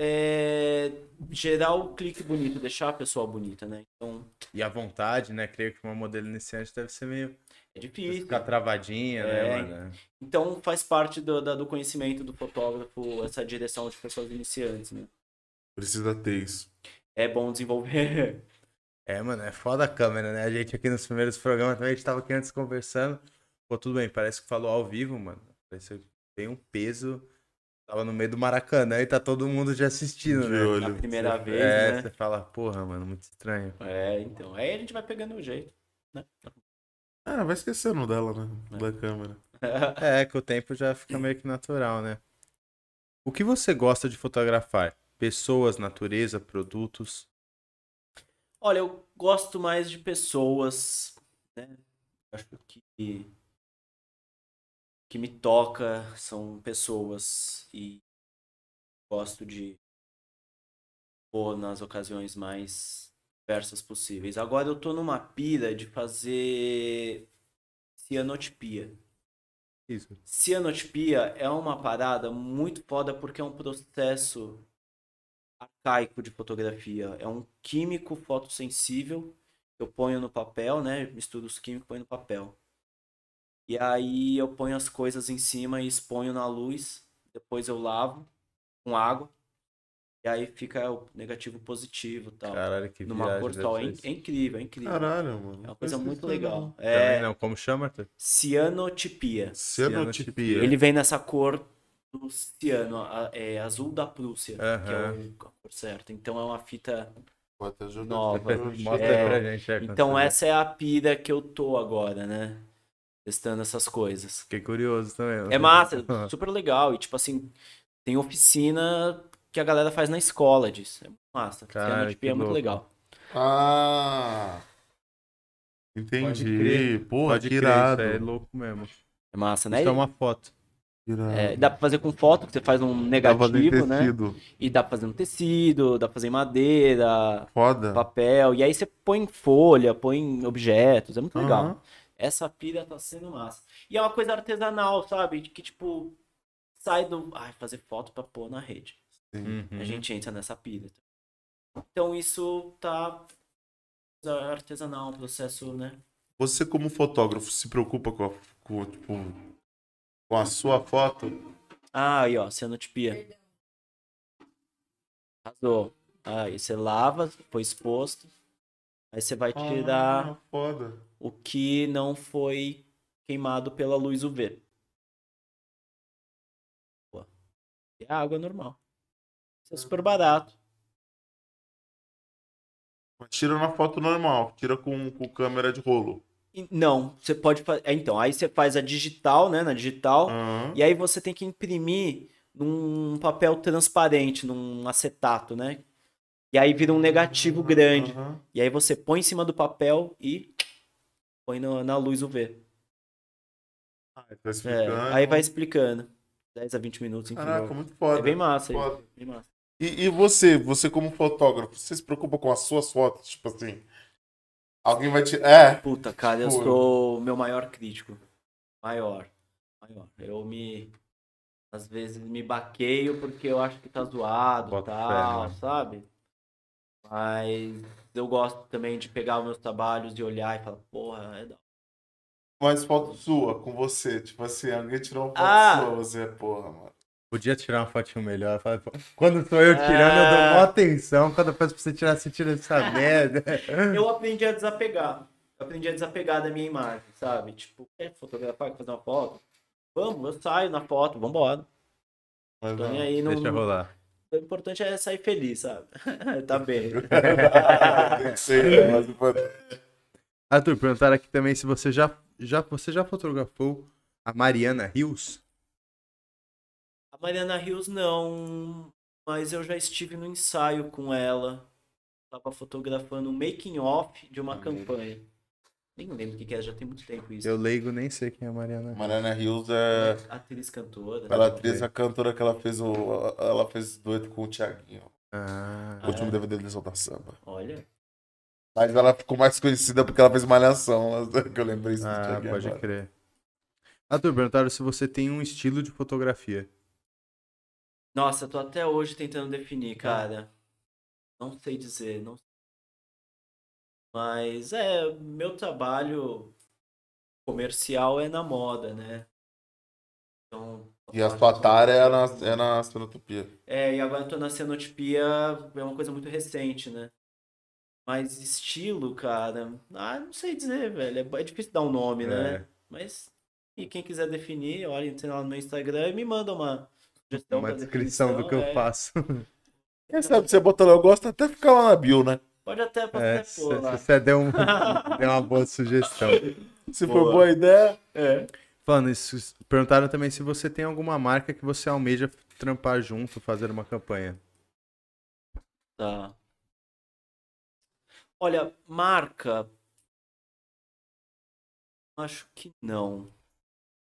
é, gerar o clique bonito, deixar a pessoa bonita, né? Então E a vontade, né? Creio que uma modelo iniciante deve ser meio. é difícil. Ficar travadinha, É. né, mano? Então faz parte do, do conhecimento do fotógrafo essa direção de pessoas iniciantes, né? Precisa ter isso. É bom desenvolver. *laughs* É, mano, é foda a câmera, né? A gente aqui nos primeiros programas também, a gente tava aqui antes conversando. Pô, tudo bem, parece que falou ao vivo, mano. Parece que tem um peso. Tava no meio do Maracanã e tá todo mundo já assistindo, De né? olho. Na primeira Você- vez, é, né? você fala, porra, mano, muito estranho. É, então. Aí a gente vai pegando o jeito. Né? Ah, vai esquecendo dela, né? Da câmera. *laughs* É, que o tempo já fica meio que natural, né? O que você gosta de fotografar? Pessoas, natureza, produtos? Olha, eu gosto mais de pessoas, né? Acho que que me toca são pessoas e gosto de pôr nas ocasiões mais diversas possíveis. Agora eu tô numa pira de fazer cianotipia. Isso. Cianotipia é uma parada muito foda porque é um processo arcaico de fotografia. É um químico fotossensível que eu ponho no papel, né? Misturo os químicos e ponho no papel. E aí eu ponho as coisas em cima e exponho na luz. Depois eu lavo com água. E aí fica o negativo positivo e tal. Caralho, que Numa viagem cor só. É, é incrível, é incrível. Caralho, mano. É uma coisa muito se legal. não. Também É não. Como chama, Arthur? cianotipia. Cianotipia. Ele vem nessa cor a- é azul da Prússia, que é o- a cor certa. Então é uma fita Nova. *laughs* Mostra É, pra gente. é, Então essa é a pira que eu tô agora, né? Testando essas coisas. Fiquei curioso também. É massa, super legal. E tipo assim, tem oficina que a galera faz na escola disso. É massa. Caralho, Cianotipia que é muito legal. Ah. Entendi. Pode crer, Porra, Pode que crer, irado. isso é louco mesmo. É massa, né? Isso é uma foto. É, dá pra fazer com foto, que você faz um negativo, né? E dá pra fazer no tecido, dá pra fazer em madeira, Foda. papel. E aí você põe em folha, põe em objetos. É muito legal. Aham. Essa pilha tá sendo massa. E é uma coisa artesanal, sabe? Que tipo, sai do. Ai, fazer foto pra pôr na rede. Sim. Uhum. A gente entra nessa pilha. Então isso tá artesanal, um processo, né? Você, como fotógrafo, se preocupa com a, com, tipo, com a sua foto? Ah, aí ó, cianotipia. Arrasou. Aí você lava, foi exposto. Aí você vai tirar Ah, o que não foi queimado pela luz UV. A água normal. Isso é super barato. Tira na foto normal, tira com, com câmera de rolo. Não, você pode fazer. Então, aí você faz a digital, né? Na digital. Aham. E aí você tem que imprimir num papel transparente, num acetato, né? E aí vira um negativo grande. Aham. E aí você põe em cima do papel e põe no- na luz UV. Ah, tá É, aí vai explicando. 10 a 20 minutos, enfim. Caraca, muito foda. É bem massa. Foda. isso, Bem massa. E, e você, você como fotógrafo, você se preocupa com as suas fotos? Tipo assim, alguém vai te... É, Puta, cara, eu sou o meu maior crítico. Maior. Maior. Eu me. Às vezes me baqueio porque eu acho que tá zoado e tal, né? sabe? Mas eu gosto também de pegar os meus trabalhos e olhar e falar, porra, é da mas foto sua, com você. Tipo assim, alguém tirou uma foto Ah! sua, você é porra, mano. Podia tirar uma fotinho melhor. Quando sou eu tirando, eu dou Ah. maior atenção. Quando eu peço pra você tirar, você tira essa *laughs* merda. Eu aprendi a desapegar. Eu aprendi a desapegar da minha imagem, sabe? Tipo, quer fotografar, quer fazer uma foto? Vamos, eu saio na foto, vambora. Mas Tô não. aí, não, Deixa rolar. O importante é sair feliz, sabe? *laughs* tá bem. Tem que ser, mas. Arthur, perguntaram aqui também se você já, já, você já fotografou a Mariana Rios. Mariana Rios não, mas eu já estive no ensaio com ela. Tava fotografando um making off de uma campanha. Nem lembro o que que era, já tem muito tempo isso. Eu leigo nem sei quem é a Mariana. Mariana Hills é... Atriz cantora. Ela atriz, a cantora que ela fez o... Ela fez dueto com o Thiaguinho. Ah, O último DVD de Soltar Samba. Olha. Mas ela ficou mais conhecida porque ela fez Malhação. *laughs* Que eu lembrei isso do ah Thiaguinho pode agora. crer. Arthur, perguntaram se você tem um estilo de fotografia. Nossa, eu tô até hoje tentando definir, cara. Não sei dizer, não Mas é, meu trabalho comercial é na moda, né? Então, E a sua tara é na, é na Cenotopia. É, e agora eu tô na cenotipia, é uma coisa muito recente, né? Mas estilo, cara, ah, não sei dizer, velho. É, é difícil dar um nome, né? É. Mas e quem quiser definir, olha, entra lá no meu Instagram e me manda uma sugestão Uma descrição do que eu é. faço. *laughs* Quem sabe você bota lá, eu gosto até ficar lá na bio, né? Pode até, pode É, até se pôr lá. se você deu, um, *laughs* deu uma boa sugestão. Se Boa. for boa ideia. É. Falando isso, perguntaram também se você tem alguma marca que você almeja trampar junto, fazer uma campanha. Tá. Olha, marca. Acho que não.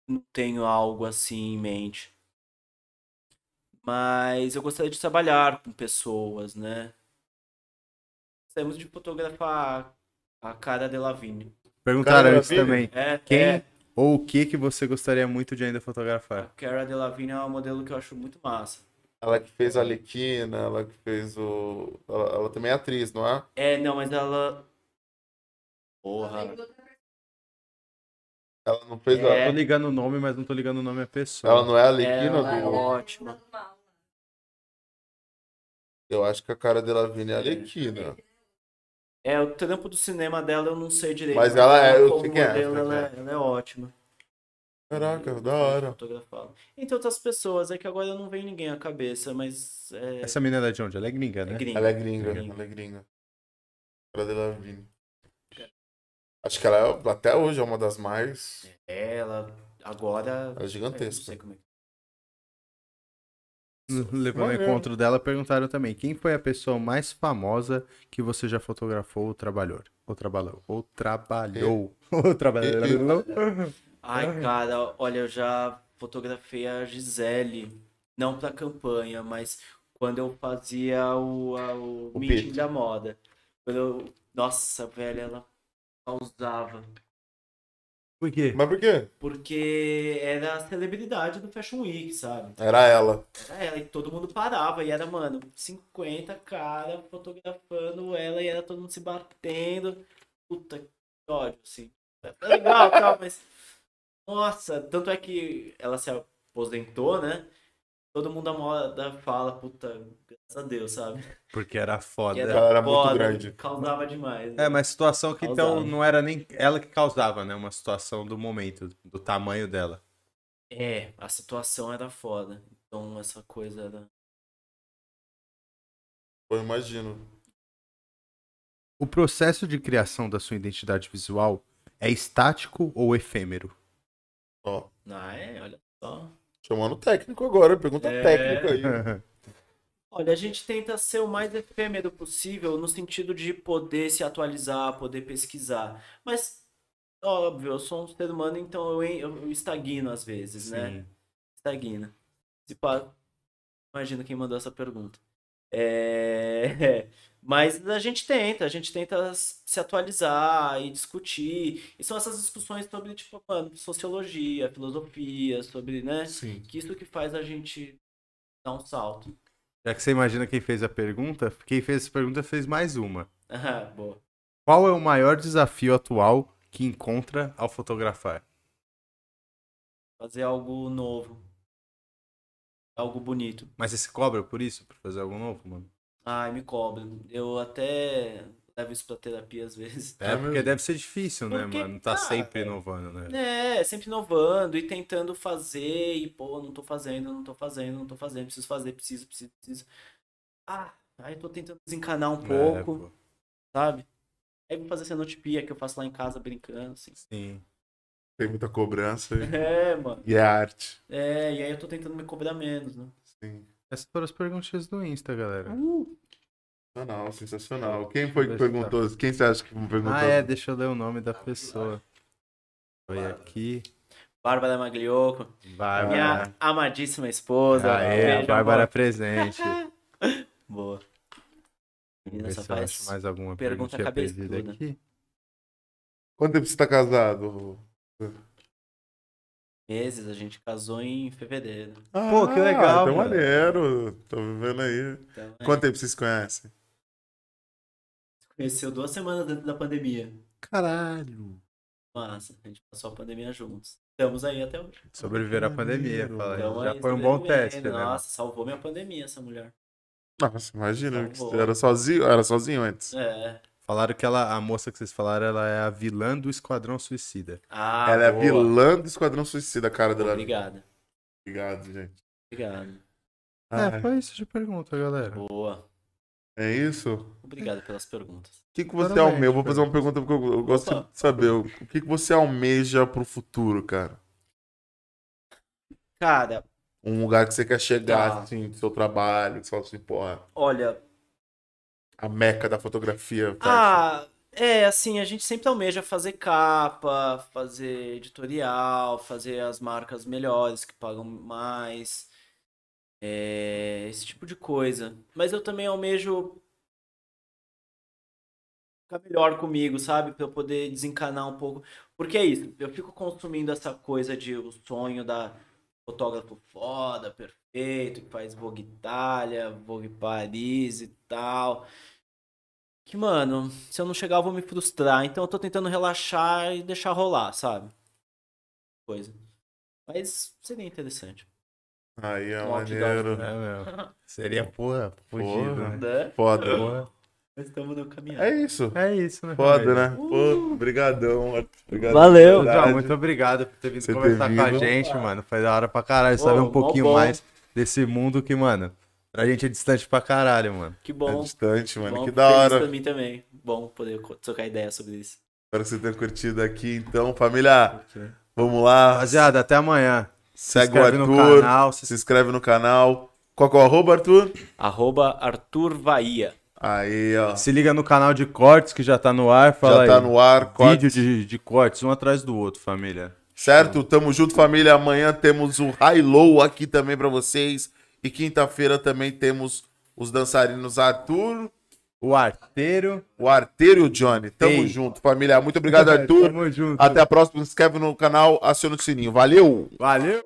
Não tenho algo assim em mente. Mas eu gostaria de trabalhar com pessoas, né? Gostaria de fotografar a cara de Lavigne. Perguntaram Cara, isso também. É, Quem é, ou o que que você gostaria muito de ainda a fotografar? Cara Delevingne é um modelo que eu acho muito massa. Ela que fez a Alequina, ela que fez o. Ela, ela também é atriz, não é? É, não, mas ela. Porra. Ela não fez É. Tô ligando o nome, mas não tô ligando o nome à a. pessoa. Ela não é a Alequina Ela é do. ótima. Eu acho que a cara dela Vini é a Alequina. É, o trampo do cinema dela eu não sei direito. Mas ela é- eu como sei quem é, modelo, ela, é, ela é ótima. Caraca, da hora. Fotografá-la. Entre outras pessoas, é que agora não vem ninguém à cabeça, mas é, Essa menina é de onde? Ela é gringa, é né? gringa. Ela é gringa, Gringa. ela é gringa. Cara dela Vini. Acho que ela é, até hoje é uma das mais. Ela agora. Ela é é, não gigantesca. sei como é que- Levando o Maneiro. encontro dela, perguntaram também: quem foi a pessoa mais famosa que você já fotografou ou trabalhou? Ou trabalhou? Ou trabalhou? Ou trabalhou? Ai, cara, olha, eu já fotografei a Gisele. Não pra campanha, mas quando eu fazia o, a- o, O meeting pitch. da moda. Eu... Nossa, velho, ela causava. Por quê? Mas por quê? Porque era a celebridade do Fashion Week, sabe? Era ela. Era ela e todo mundo parava. E era, mano, 50 cara fotografando ela e era todo mundo se batendo. Puta que ódio, assim. É legal, *laughs* tal, mas. Nossa, tanto é que ela se aposentou, né? Todo mundo da moda fala, puta, graças a Deus, sabe? Porque era foda. Que Ela era muito foda, grande. Causava demais. É, mas situação que então Causava. não era nem ela que causava, né? Uma situação do momento, do tamanho dela. É, a situação era foda. Então essa coisa era. Eu imagino. O processo de criação da sua identidade visual é estático ou efêmero? Ó, Ah, é, olha só. Chamando o técnico agora. Pergunta É. técnica aí. *laughs* Olha, a gente tenta ser o mais efêmero possível no sentido de poder se atualizar, poder pesquisar. Mas, óbvio, eu sou um ser humano, então eu, eu estagno às vezes, né? Estagna. Se pá, imagina quem mandou essa pergunta. É... *laughs* Mas a gente tenta, a gente tenta se atualizar e discutir. E são essas discussões sobre, tipo, mano, sociologia, filosofia, sobre, né? Sim. Que isso que faz a gente dar um salto. Já que você imagina quem fez a pergunta, quem fez essa pergunta fez mais uma. Ah, boa. Qual é o maior desafio atual que encontra ao fotografar? Fazer algo novo. Algo bonito. Mas você se cobra por isso? Por fazer algo novo, mano? Ai, me cobra. Eu até levo isso pra terapia às vezes. É, É porque deve ser difícil, né, Porque, mano? Tá cara, sempre inovando, né? É, sempre inovando e tentando fazer e, pô, não tô fazendo, não tô fazendo, não tô fazendo, preciso fazer, preciso, preciso, preciso. Ah, aí tô tentando desencanar um É, pouco, pô. sabe? Aí vou fazer cenotipia que eu faço lá em casa brincando, assim. Sim. Tem muita cobrança. e- *laughs* É, mano. E é arte. É, e aí eu tô tentando me cobrar menos, né? Sim. Essas foram as perguntinhas do Insta, galera. Sensacional, sensacional. Quem foi que se perguntou? Quem você acha que perguntou? Ah, é, deixa eu ler o nome da pessoa. Foi aqui. Bárbara Maglioco, Bárbara. minha amadíssima esposa. Aê, Beijo, a Bárbara amor. presente. *laughs* Boa. Menina, só faz mais alguma pergunta cabeçuda. aqui. Quanto tempo você tá casado? Meses, a gente casou em fevereiro. Pô, que legal, Tá mano. maneiro. Tô vivendo aí. Então, é, Quanto tempo vocês se conhecem? conheceu duas semanas antes da pandemia. Caralho. Massa, a gente passou a pandemia juntos. Estamos aí até hoje. Sobreviver à pandemia, fala. Então, Já aí, foi um bom teste, né? Nossa, salvou minha pandemia essa mulher. Nossa, imagina. Era sozinho? Era sozinho antes? É. Falaram que ela, a moça que vocês falaram, ela é a vilã do Esquadrão Suicida. Ah, Ela é boa. vilã do Esquadrão Suicida, a cara dela. Obrigada. Obrigado, gente. Obrigado. É, foi isso de pergunta, galera. Boa. é isso? Obrigado pelas perguntas. O que, que você Claramente, almeja? Eu vou fazer uma pergunta porque eu, eu gosto Opa. de saber. O que, que você almeja pro futuro, cara? Cara, Um lugar que você quer chegar, Tá. assim, do seu trabalho, que você fala assim, porra, olha, a meca da fotografia. Ah, é, assim, a gente sempre almeja fazer capa, fazer editorial, fazer as marcas melhores que pagam mais, é, esse tipo de coisa. Mas eu também almejo ficar melhor comigo, sabe? Pra eu poder desencanar um pouco. Porque é isso, eu fico consumindo essa coisa de o sonho da fotógrafo foda, perfeito, que faz Vogue Itália, Vogue Paris e tal. Que, mano, se eu não chegar eu vou me frustrar. Então eu tô tentando relaxar e deixar rolar, sabe? Coisa. Mas seria interessante. Aí é Um outdoor. maneiro. É, meu. *laughs* Seria porra, fugido, Porra. né? Né? Foda. Porra. Nós estamos no caminho. É isso. É isso, né? Foda, família? né? Pô, brigadão. Obrigadão, Valeu. de verdade. João, muito obrigado por ter vindo Você ter conversar com a vindo. gente, mano. Foi da hora pra caralho. Pô, Saber um pouquinho bom. mais desse mundo que, mano, pra gente é distante pra caralho, mano. Que É bom. distante, mano. bom, que da feliz hora. pra mim também. Bom poder trocar ideia sobre isso. Espero que você tenha curtido aqui. Então, família, vamos lá. Rapaziada, até amanhã. Segue o inscreve no Arthur. canal, Se se- inscreve no canal. Qual que é o arroba, Arthur? Arroba Arthur Bahia. Aí, ó. Se liga no canal de cortes que já tá no ar. Fala Já tá aí. no ar. Vídeo corte. de, de cortes, um atrás do outro, família. Certo? Tamo junto, família. Amanhã temos o High Low aqui também pra vocês. E quinta-feira também temos os dançarinos Arthur, O arteiro. o Arteiro e o Johnny. Tamo Ei. junto, família. Muito obrigado, *laughs* Arthur. Tamo junto. Até a próxima. Se inscreve no canal, aciona o sininho. Valeu! Valeu!